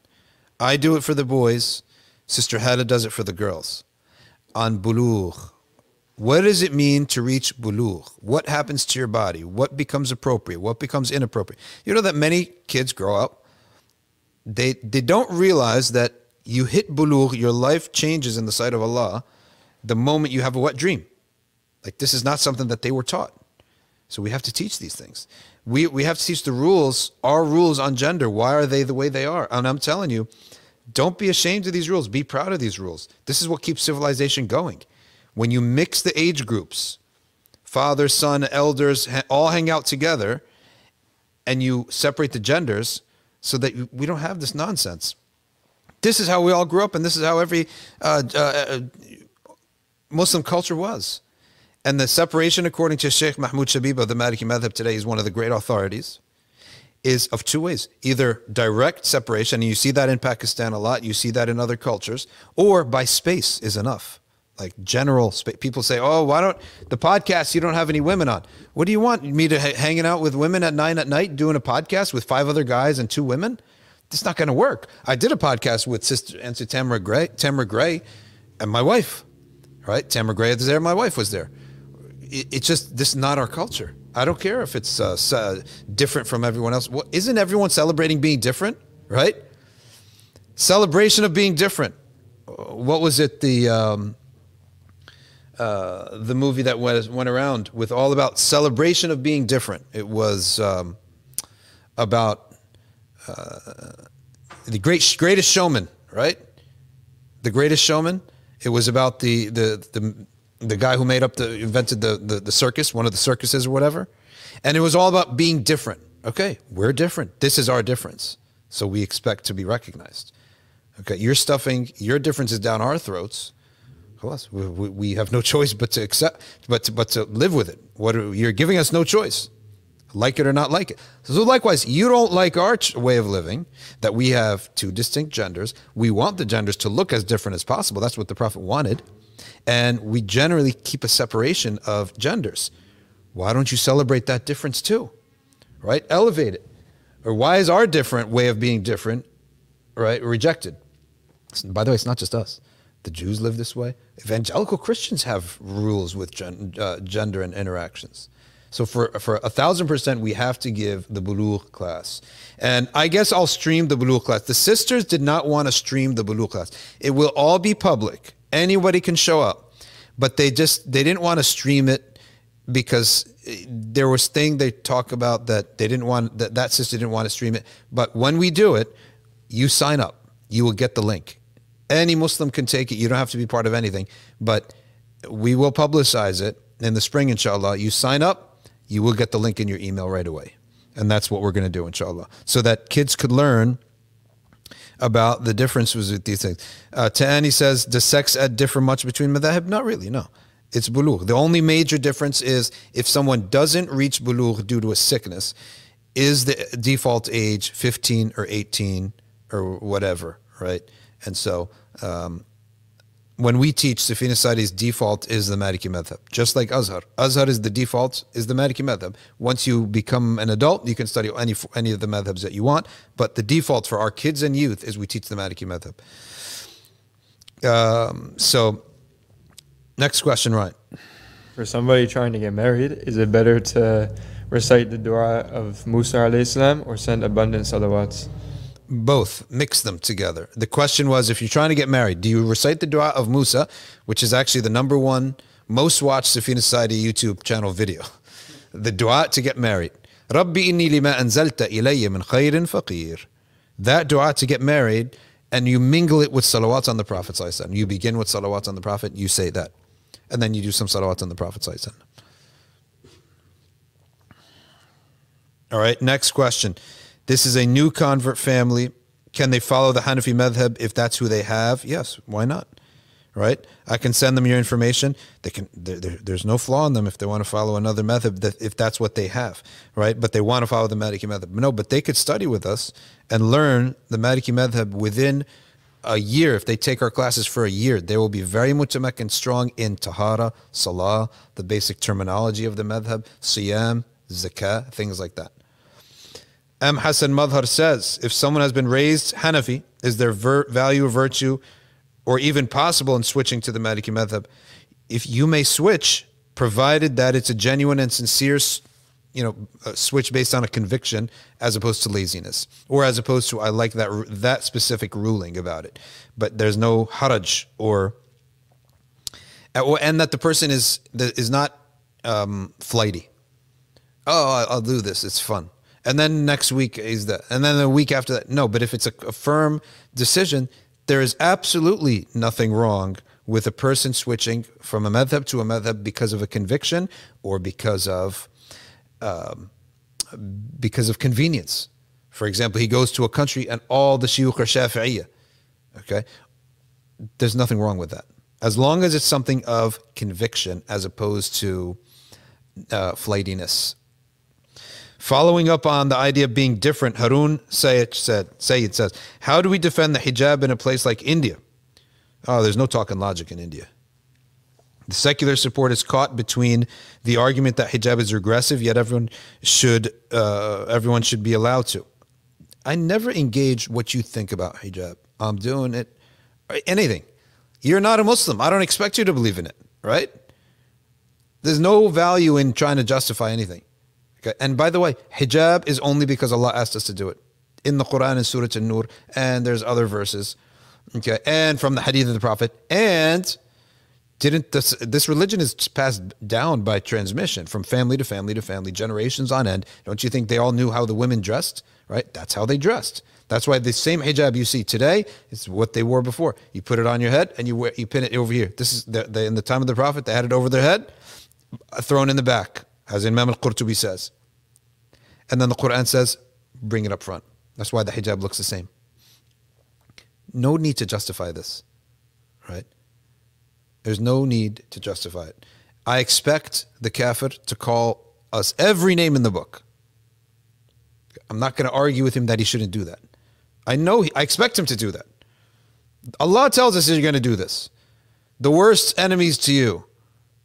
A: I do it for the boys. Sister Hada does it for the girls on bulugh. What does it mean to reach bulugh? What happens to your body? What becomes appropriate? What becomes inappropriate? You know that many kids grow up they they don't realize that you hit bulugh, your life changes in the sight of Allah the moment you have a wet dream. Like this is not something that they were taught. So we have to teach these things. We we have to teach the rules, our rules on gender. Why are they the way they are? And I'm telling you, don't be ashamed of these rules. Be proud of these rules. This is what keeps civilization going. When you mix the age groups, father, son, elders, all hang out together, and you separate the genders, so that we don't have this nonsense. This is how we all grew up, and this is how every uh, uh, uh, Muslim culture was. And the separation, according to Sheikh Mahmoud Shabib of the Maliki Madhab today, is one of the great authorities, is of two ways. Either direct separation, and you see that in Pakistan a lot, you see that in other cultures, or by space is enough like general people say oh why don't the podcast you don't have any women on. What do you want? Me to ha- hanging out with women at nine at night doing a podcast with five other guys and two women? It's not going to work. I did a podcast with sister answer tamara gray tamara gray and my wife right? Tamara gray was there my wife was there. It, it's just this is not our culture. I don't care if it's uh, uh, different from everyone else. Well, isn't everyone celebrating being different right? Celebration of being different. What was it the um, uh, the movie that went, went around with all about celebration of being different. It was um, about uh, the great greatest showman, right? The greatest showman. It was about the the the, the guy who made up the invented the, the the circus, one of the circuses or whatever, and it was all about being different. Okay, we're different. This is our difference, so we expect to be recognized. Okay, you're stuffing your differences down our throats we, we have no choice but to accept, but to, but to live with it. What are, you're giving us no choice, like it or not like it. So likewise, you don't like our way of living. That we have two distinct genders. We want the genders to look as different as possible. That's what the prophet wanted, and we generally keep a separation of genders. Why don't you celebrate that difference too? Right? Elevate it. or why is our different way of being different, right, rejected? By the way, it's not just us. The Jews live this way. Evangelical Christians have rules with gen, uh, gender and interactions. So for for a thousand percent, we have to give the bulugh class, and I guess I'll stream the bulugh class. The sisters did not want to stream the bulugh class. It will all be public. Anybody can show up, but they just they didn't want to stream it because there was thing they talk about that they didn't want that that sister didn't want to stream it. But when we do it, you sign up, you will get the link. Any Muslim can take it. You don't have to be part of anything, but we will publicize it in the spring, inshallah. You sign up you will get the link in your email right away. And that's what we're going to do, inshallah. So that kids could learn about the differences with these things. Uh, Ta'ani says, does sex ed differ much between madhab? Not really, no. It's bulugh. The only major difference is if someone doesn't reach bulugh due to a sickness, is the default age 15 or 18 or whatever, right? And so um, when we teach Sadi's default is the Maliki madhab, just like Azhar. Azhar is the default, is the Maliki madhab. Once you become an adult, you can study any any of the madhabs that you want, but the default for our kids and youth is we teach the Maliki madhab. Um, so, next question, right?
B: For somebody trying to get married, is it better to recite the dua of Musa alayhi salam or send abundant salawats?
A: Both mix them together. The question was if you're trying to get married do you recite the dua of musa which is actually the number one most watched safina society youtube channel video? The dua to get married. Rabbi inni lima anzalta ilayya min khairin faqir. That dua to get married and you mingle it with salawats on the prophet you begin with salawats on the prophet you say that. And then you do some salawats on the prophet all right next question this is a new convert family. Can they follow the Hanafi madhab if that's who they have? Yes, why not? Right? I can send them your information. They can. there's no flaw in them if they want to follow another method. That if that's what they have, right? But they want to follow the Maliki method. No, but they could study with us and learn the Maliki method within a year. If they take our classes for a year, they will be very mutamak and strong in tahara, salah, the basic terminology of the madhab, siyam, zakah, things like that. M. Hassan Madhar says if someone has been raised Hanafi, is there ver- value or virtue or even possible in switching to the Maliki Madhab? If you may switch, provided that it's a genuine and sincere you know, switch based on a conviction as opposed to laziness, or as opposed to I like that that specific ruling about it, but there's no haraj or and that the person is is not um, flighty. Oh, I'll do this. It's fun and then next week is that, and then the week after that. No, but if it's a, a firm decision, there is absolutely nothing wrong with a person switching from a madhab to a madhab because of a conviction or because of um, because of convenience. For example, he goes to a country and all the shuyukh are Shafi'iyah. Okay, there's nothing wrong with that as long as it's something of conviction as opposed to uh, flightiness Following up on the idea of being different, Harun Sayed said, Sayyid says, How do we defend the hijab in a place like India? Oh, there's no talking logic in India. The secular support is caught between the argument that hijab is regressive, yet everyone should uh, everyone should be allowed to. I never engage what you think about hijab. I'm doing it. Anything. You're not a Muslim. I don't expect you to believe in it, right? There's no value in trying to justify anything. Okay. And by the way, hijab is only because Allah asked us to do it. In the Quran and Surah An-Nur, and there's other verses. Okay. And from the hadith of the Prophet. And didn't this this religion is passed down by transmission from family to family to family, generations on end. Don't you think they all knew how the women dressed? Right? That's how they dressed. That's why the same hijab you see today is what they wore before. You put it on your head and you wear, you pin it over here. This is the, the, in the time of the Prophet. They had it over their head, uh, thrown in the back as Imam al-Qurtubi says. And then the Quran says, bring it up front. That's why the hijab looks the same. No need to justify this, right? There's no need to justify it. I expect the kafir to call us every name in the book. I'm not going to argue with him that he shouldn't do that. I know, he, I expect him to do that. Allah tells us you're going to do this. The worst enemies to you,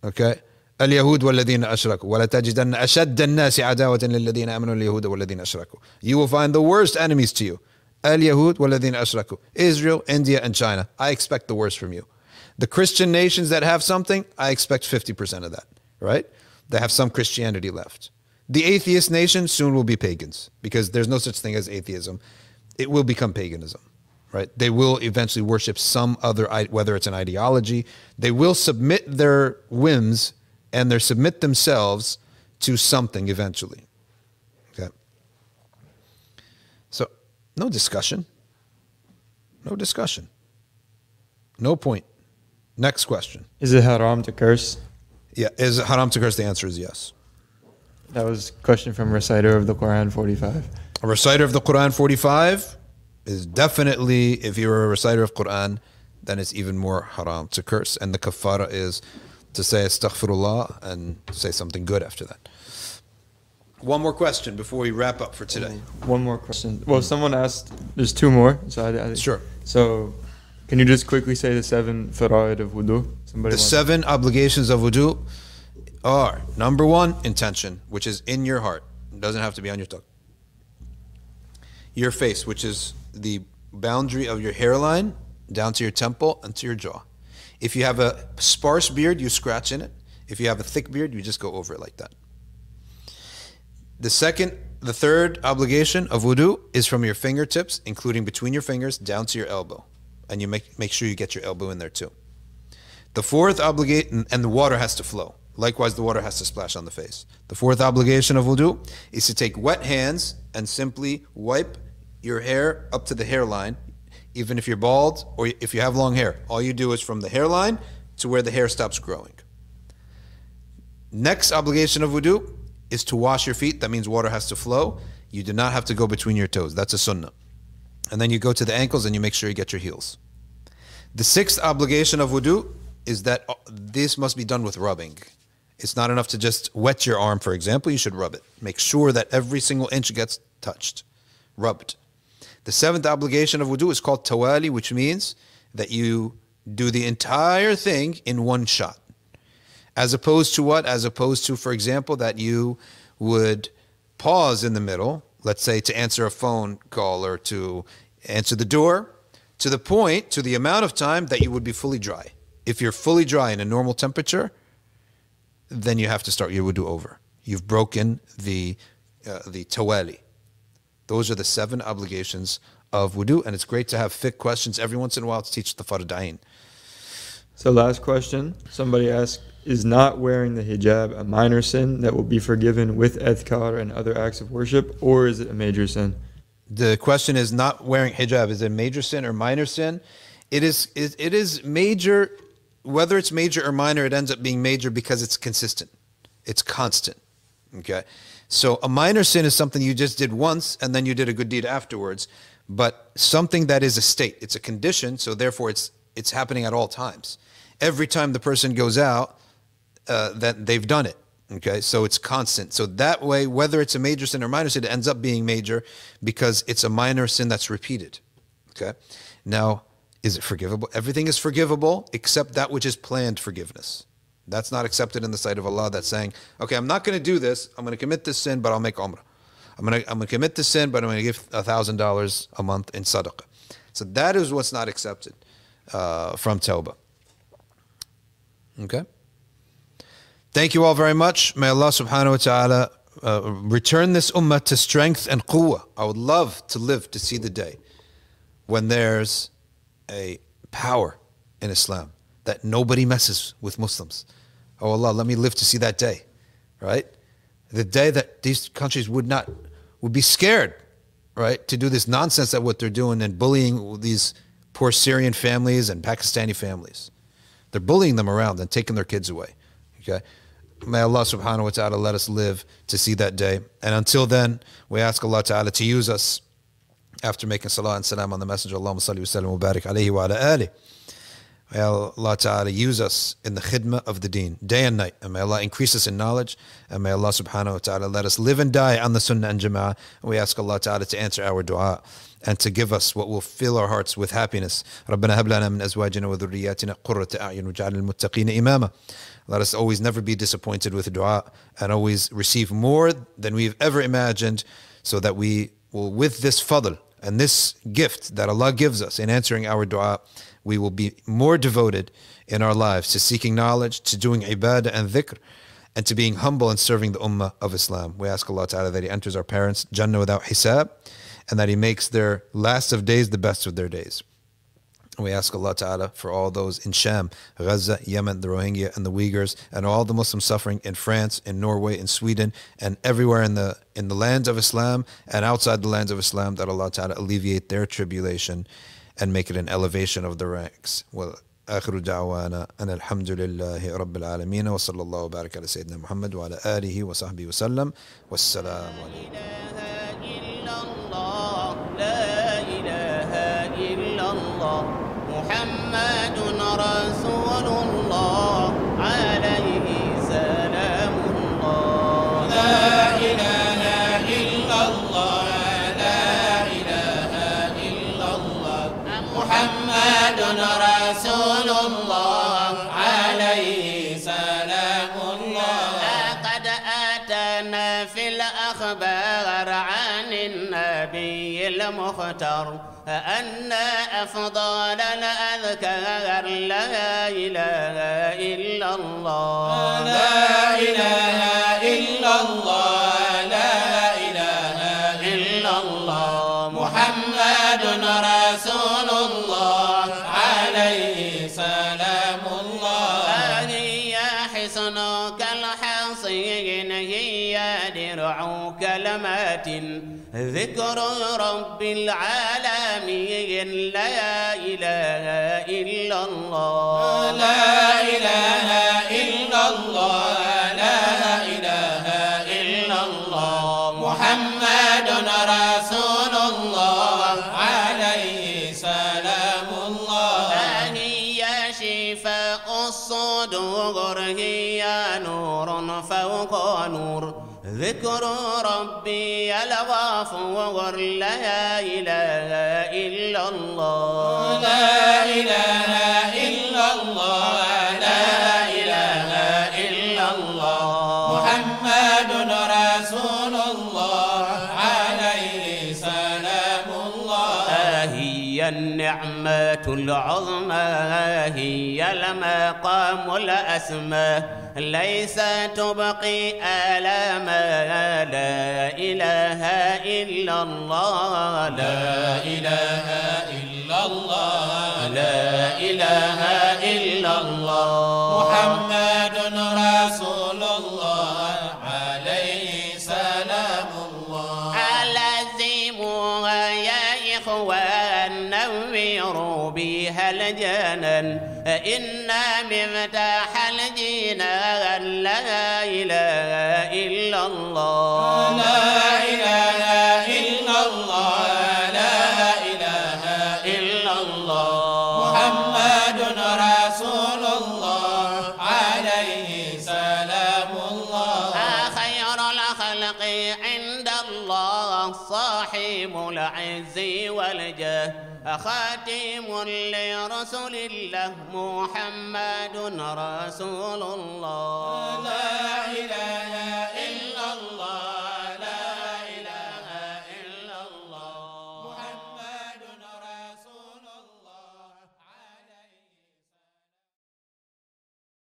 A: okay? اليهود والذين أشركوا ولا تجدن أشد الناس عداوة للذين آمنوا اليهود والذين أشركوا You will find the worst enemies to you اليهود والذين أشركوا Israel, India and China I expect the worst from you The Christian nations that have something I expect 50% of that right They have some Christianity left The atheist nation soon will be pagans because there's no such thing as atheism It will become paganism right? They will eventually worship some other, i- whether it's an ideology. They will submit their whims and they submit themselves to something eventually. Okay. So, no discussion. No discussion. No point. Next question.
B: Is it haram to curse?
A: Yeah, is it haram to curse? The answer is yes.
B: That was a question from reciter of the Quran 45.
A: A reciter of the Quran 45 is definitely, if you're a reciter of Quran, then it's even more haram to curse. And the kafara is to say astaghfirullah and say something good after that. One more question before we wrap up for today.
B: One more question. Well, someone asked. There's two more. So I, I,
A: Sure.
B: So, can you just quickly say the seven fara'id of wudu? Somebody
A: The seven obligations of wudu are number one, intention, which is in your heart. It doesn't have to be on your tongue. Your face, which is the boundary of your hairline down to your temple and to your jaw. If you have a sparse beard, you scratch in it. If you have a thick beard, you just go over it like that. The second, the third obligation of wudu is from your fingertips, including between your fingers, down to your elbow. And you make, make sure you get your elbow in there too. The fourth obligation, and the water has to flow. Likewise, the water has to splash on the face. The fourth obligation of wudu is to take wet hands and simply wipe your hair up to the hairline, even if you're bald or if you have long hair. All you do is from the hairline to where the hair stops growing. Next obligation of wudu is to wash your feet. That means water has to flow. You do not have to go between your toes. That's a sunnah. And then you go to the ankles and you make sure you get your heels. The sixth obligation of wudu is that uh, this must be done with rubbing. It's not enough to just wet your arm, for example. You should rub it. Make sure that every single inch gets touched, rubbed. The seventh obligation of wudu is called tawali, which means that you do the entire thing in one shot. As opposed to what? As opposed to, for example, that you would pause in the middle, let's say to answer a phone call or to answer the door, to the point, to the amount of time that you would be fully dry. If you're fully dry in a normal temperature, then you have to start your wudu over. You've broken the uh, the tawali. Those are the seven obligations of wudu, and it's great to have fiqh questions every once in a while to teach the fardain.
B: So, last question. Somebody asked Is not wearing the hijab a minor sin that will be forgiven with adhkar and other acts of worship, or is it a major sin?
A: The question is not wearing hijab is it a major sin or minor sin? It is it, it is major whether it's major or minor it ends up being major because it's consistent. It's constant. Okay? So a minor sin is something you just did once and then you did a good deed afterwards, but something that is a state, it's a condition, so therefore it's it's happening at all times. Every time the person goes out, uh, that they've done it. Okay, so it's constant. So that way, whether it's a major sin or minor sin, it ends up being major because it's a minor sin that's repeated. Okay, now is it forgivable? Everything is forgivable except that which is planned forgiveness. That's not accepted in the sight of Allah. That's saying, okay, I'm not going to do this. I'm going to commit this sin, but I'll make umrah. I'm going to I'm going to commit this sin, but I'm going to give thousand dollars a month in sadaqah. So that is what's not accepted uh, from tawbah. Okay. Thank you all very much. May Allah subhanahu wa ta'ala uh, return this ummah to strength and quwwah. I would love to live to see the day when there's a power in Islam that nobody messes with Muslims. Oh Allah, let me live to see that day, right? The day that these countries would not, would be scared, right, to do this nonsense that what they're doing and bullying these poor Syrian families and Pakistani families. They're bullying them around and taking their kids away. Okay. May Allah subhanahu wa ta'ala let us live to see that day. And until then, we ask Allah ta'ala to use us after making salah and salam on the Messenger. Allahumma salli wa sallam wa barik alayhi wa ala alihi. May Allah Ta'ala use us in the khidmah of the deen, day and night. And may Allah increase us in knowledge. And may Allah Subhanahu wa Ta'ala let us live and die on the Sunnah and Jama'ah. And we ask Allah Ta'ala to answer our dua and to give us what will fill our hearts with happiness. ربنا هب لنا من أزواجنا وذرياتنا قرة أعين واجعل المتقين إماما. Let us always never be disappointed with dua and always receive more than we've ever imagined so that we will, with this fadl and this gift that Allah gives us in answering our dua, we will be more devoted in our lives to seeking knowledge, to doing ibadah and dhikr, and to being humble and serving the ummah of Islam. We ask Allah Ta'ala that He enters our parents Jannah without hisab and that He makes their last of days the best of their days. We ask Allah Ta'ala for all those in Sham, Gaza, Yemen, the Rohingya, and the Uyghurs, and all the Muslims suffering in France, in Norway, in Sweden, and everywhere in the in the lands of Islam and outside the lands of Islam, that Allah Ta'ala alleviate their tribulation and make it an elevation of the ranks. Well, آخر دعوانا أن الحمد لله رب العالمين وصلى الله وبارك على سيدنا محمد وعلى آله وصحبه وسلم. والسلام عليكم.
C: إلا الله لا إله إلا الله. محمد رسول الله عليه سلام الله. محمد رسول الله عليه سلام الله. لقد أتانا في الأخبار عن النبي المختار أن أفضل الأذكار لا إله إلا الله. لا إله إلا الله. سلام الله. هي حصنك الحصين هي درع كلمات ذكر رب العالمين لا إله إلا الله. لا إله إلا الله. الصدور هي نور فوق نور. ذكر ربي الغفور لا إله إلا الله. لا إله النعمة العظمى هي المقام الأسمى. ليس تبقي آلاما لا إله إلا الله. لا إله إلا الله لا إله إلا الله. محمد الجنان إن مفتاح الجنان لا إله إلا الله. لا إله إلا الله لا إله إلا الله. محمد رسول الله عليه سلام الله. خير الخلق عند الله صاحب العز والجاه. خاتم لرسول الله محمد رسول الله. لا إله إلا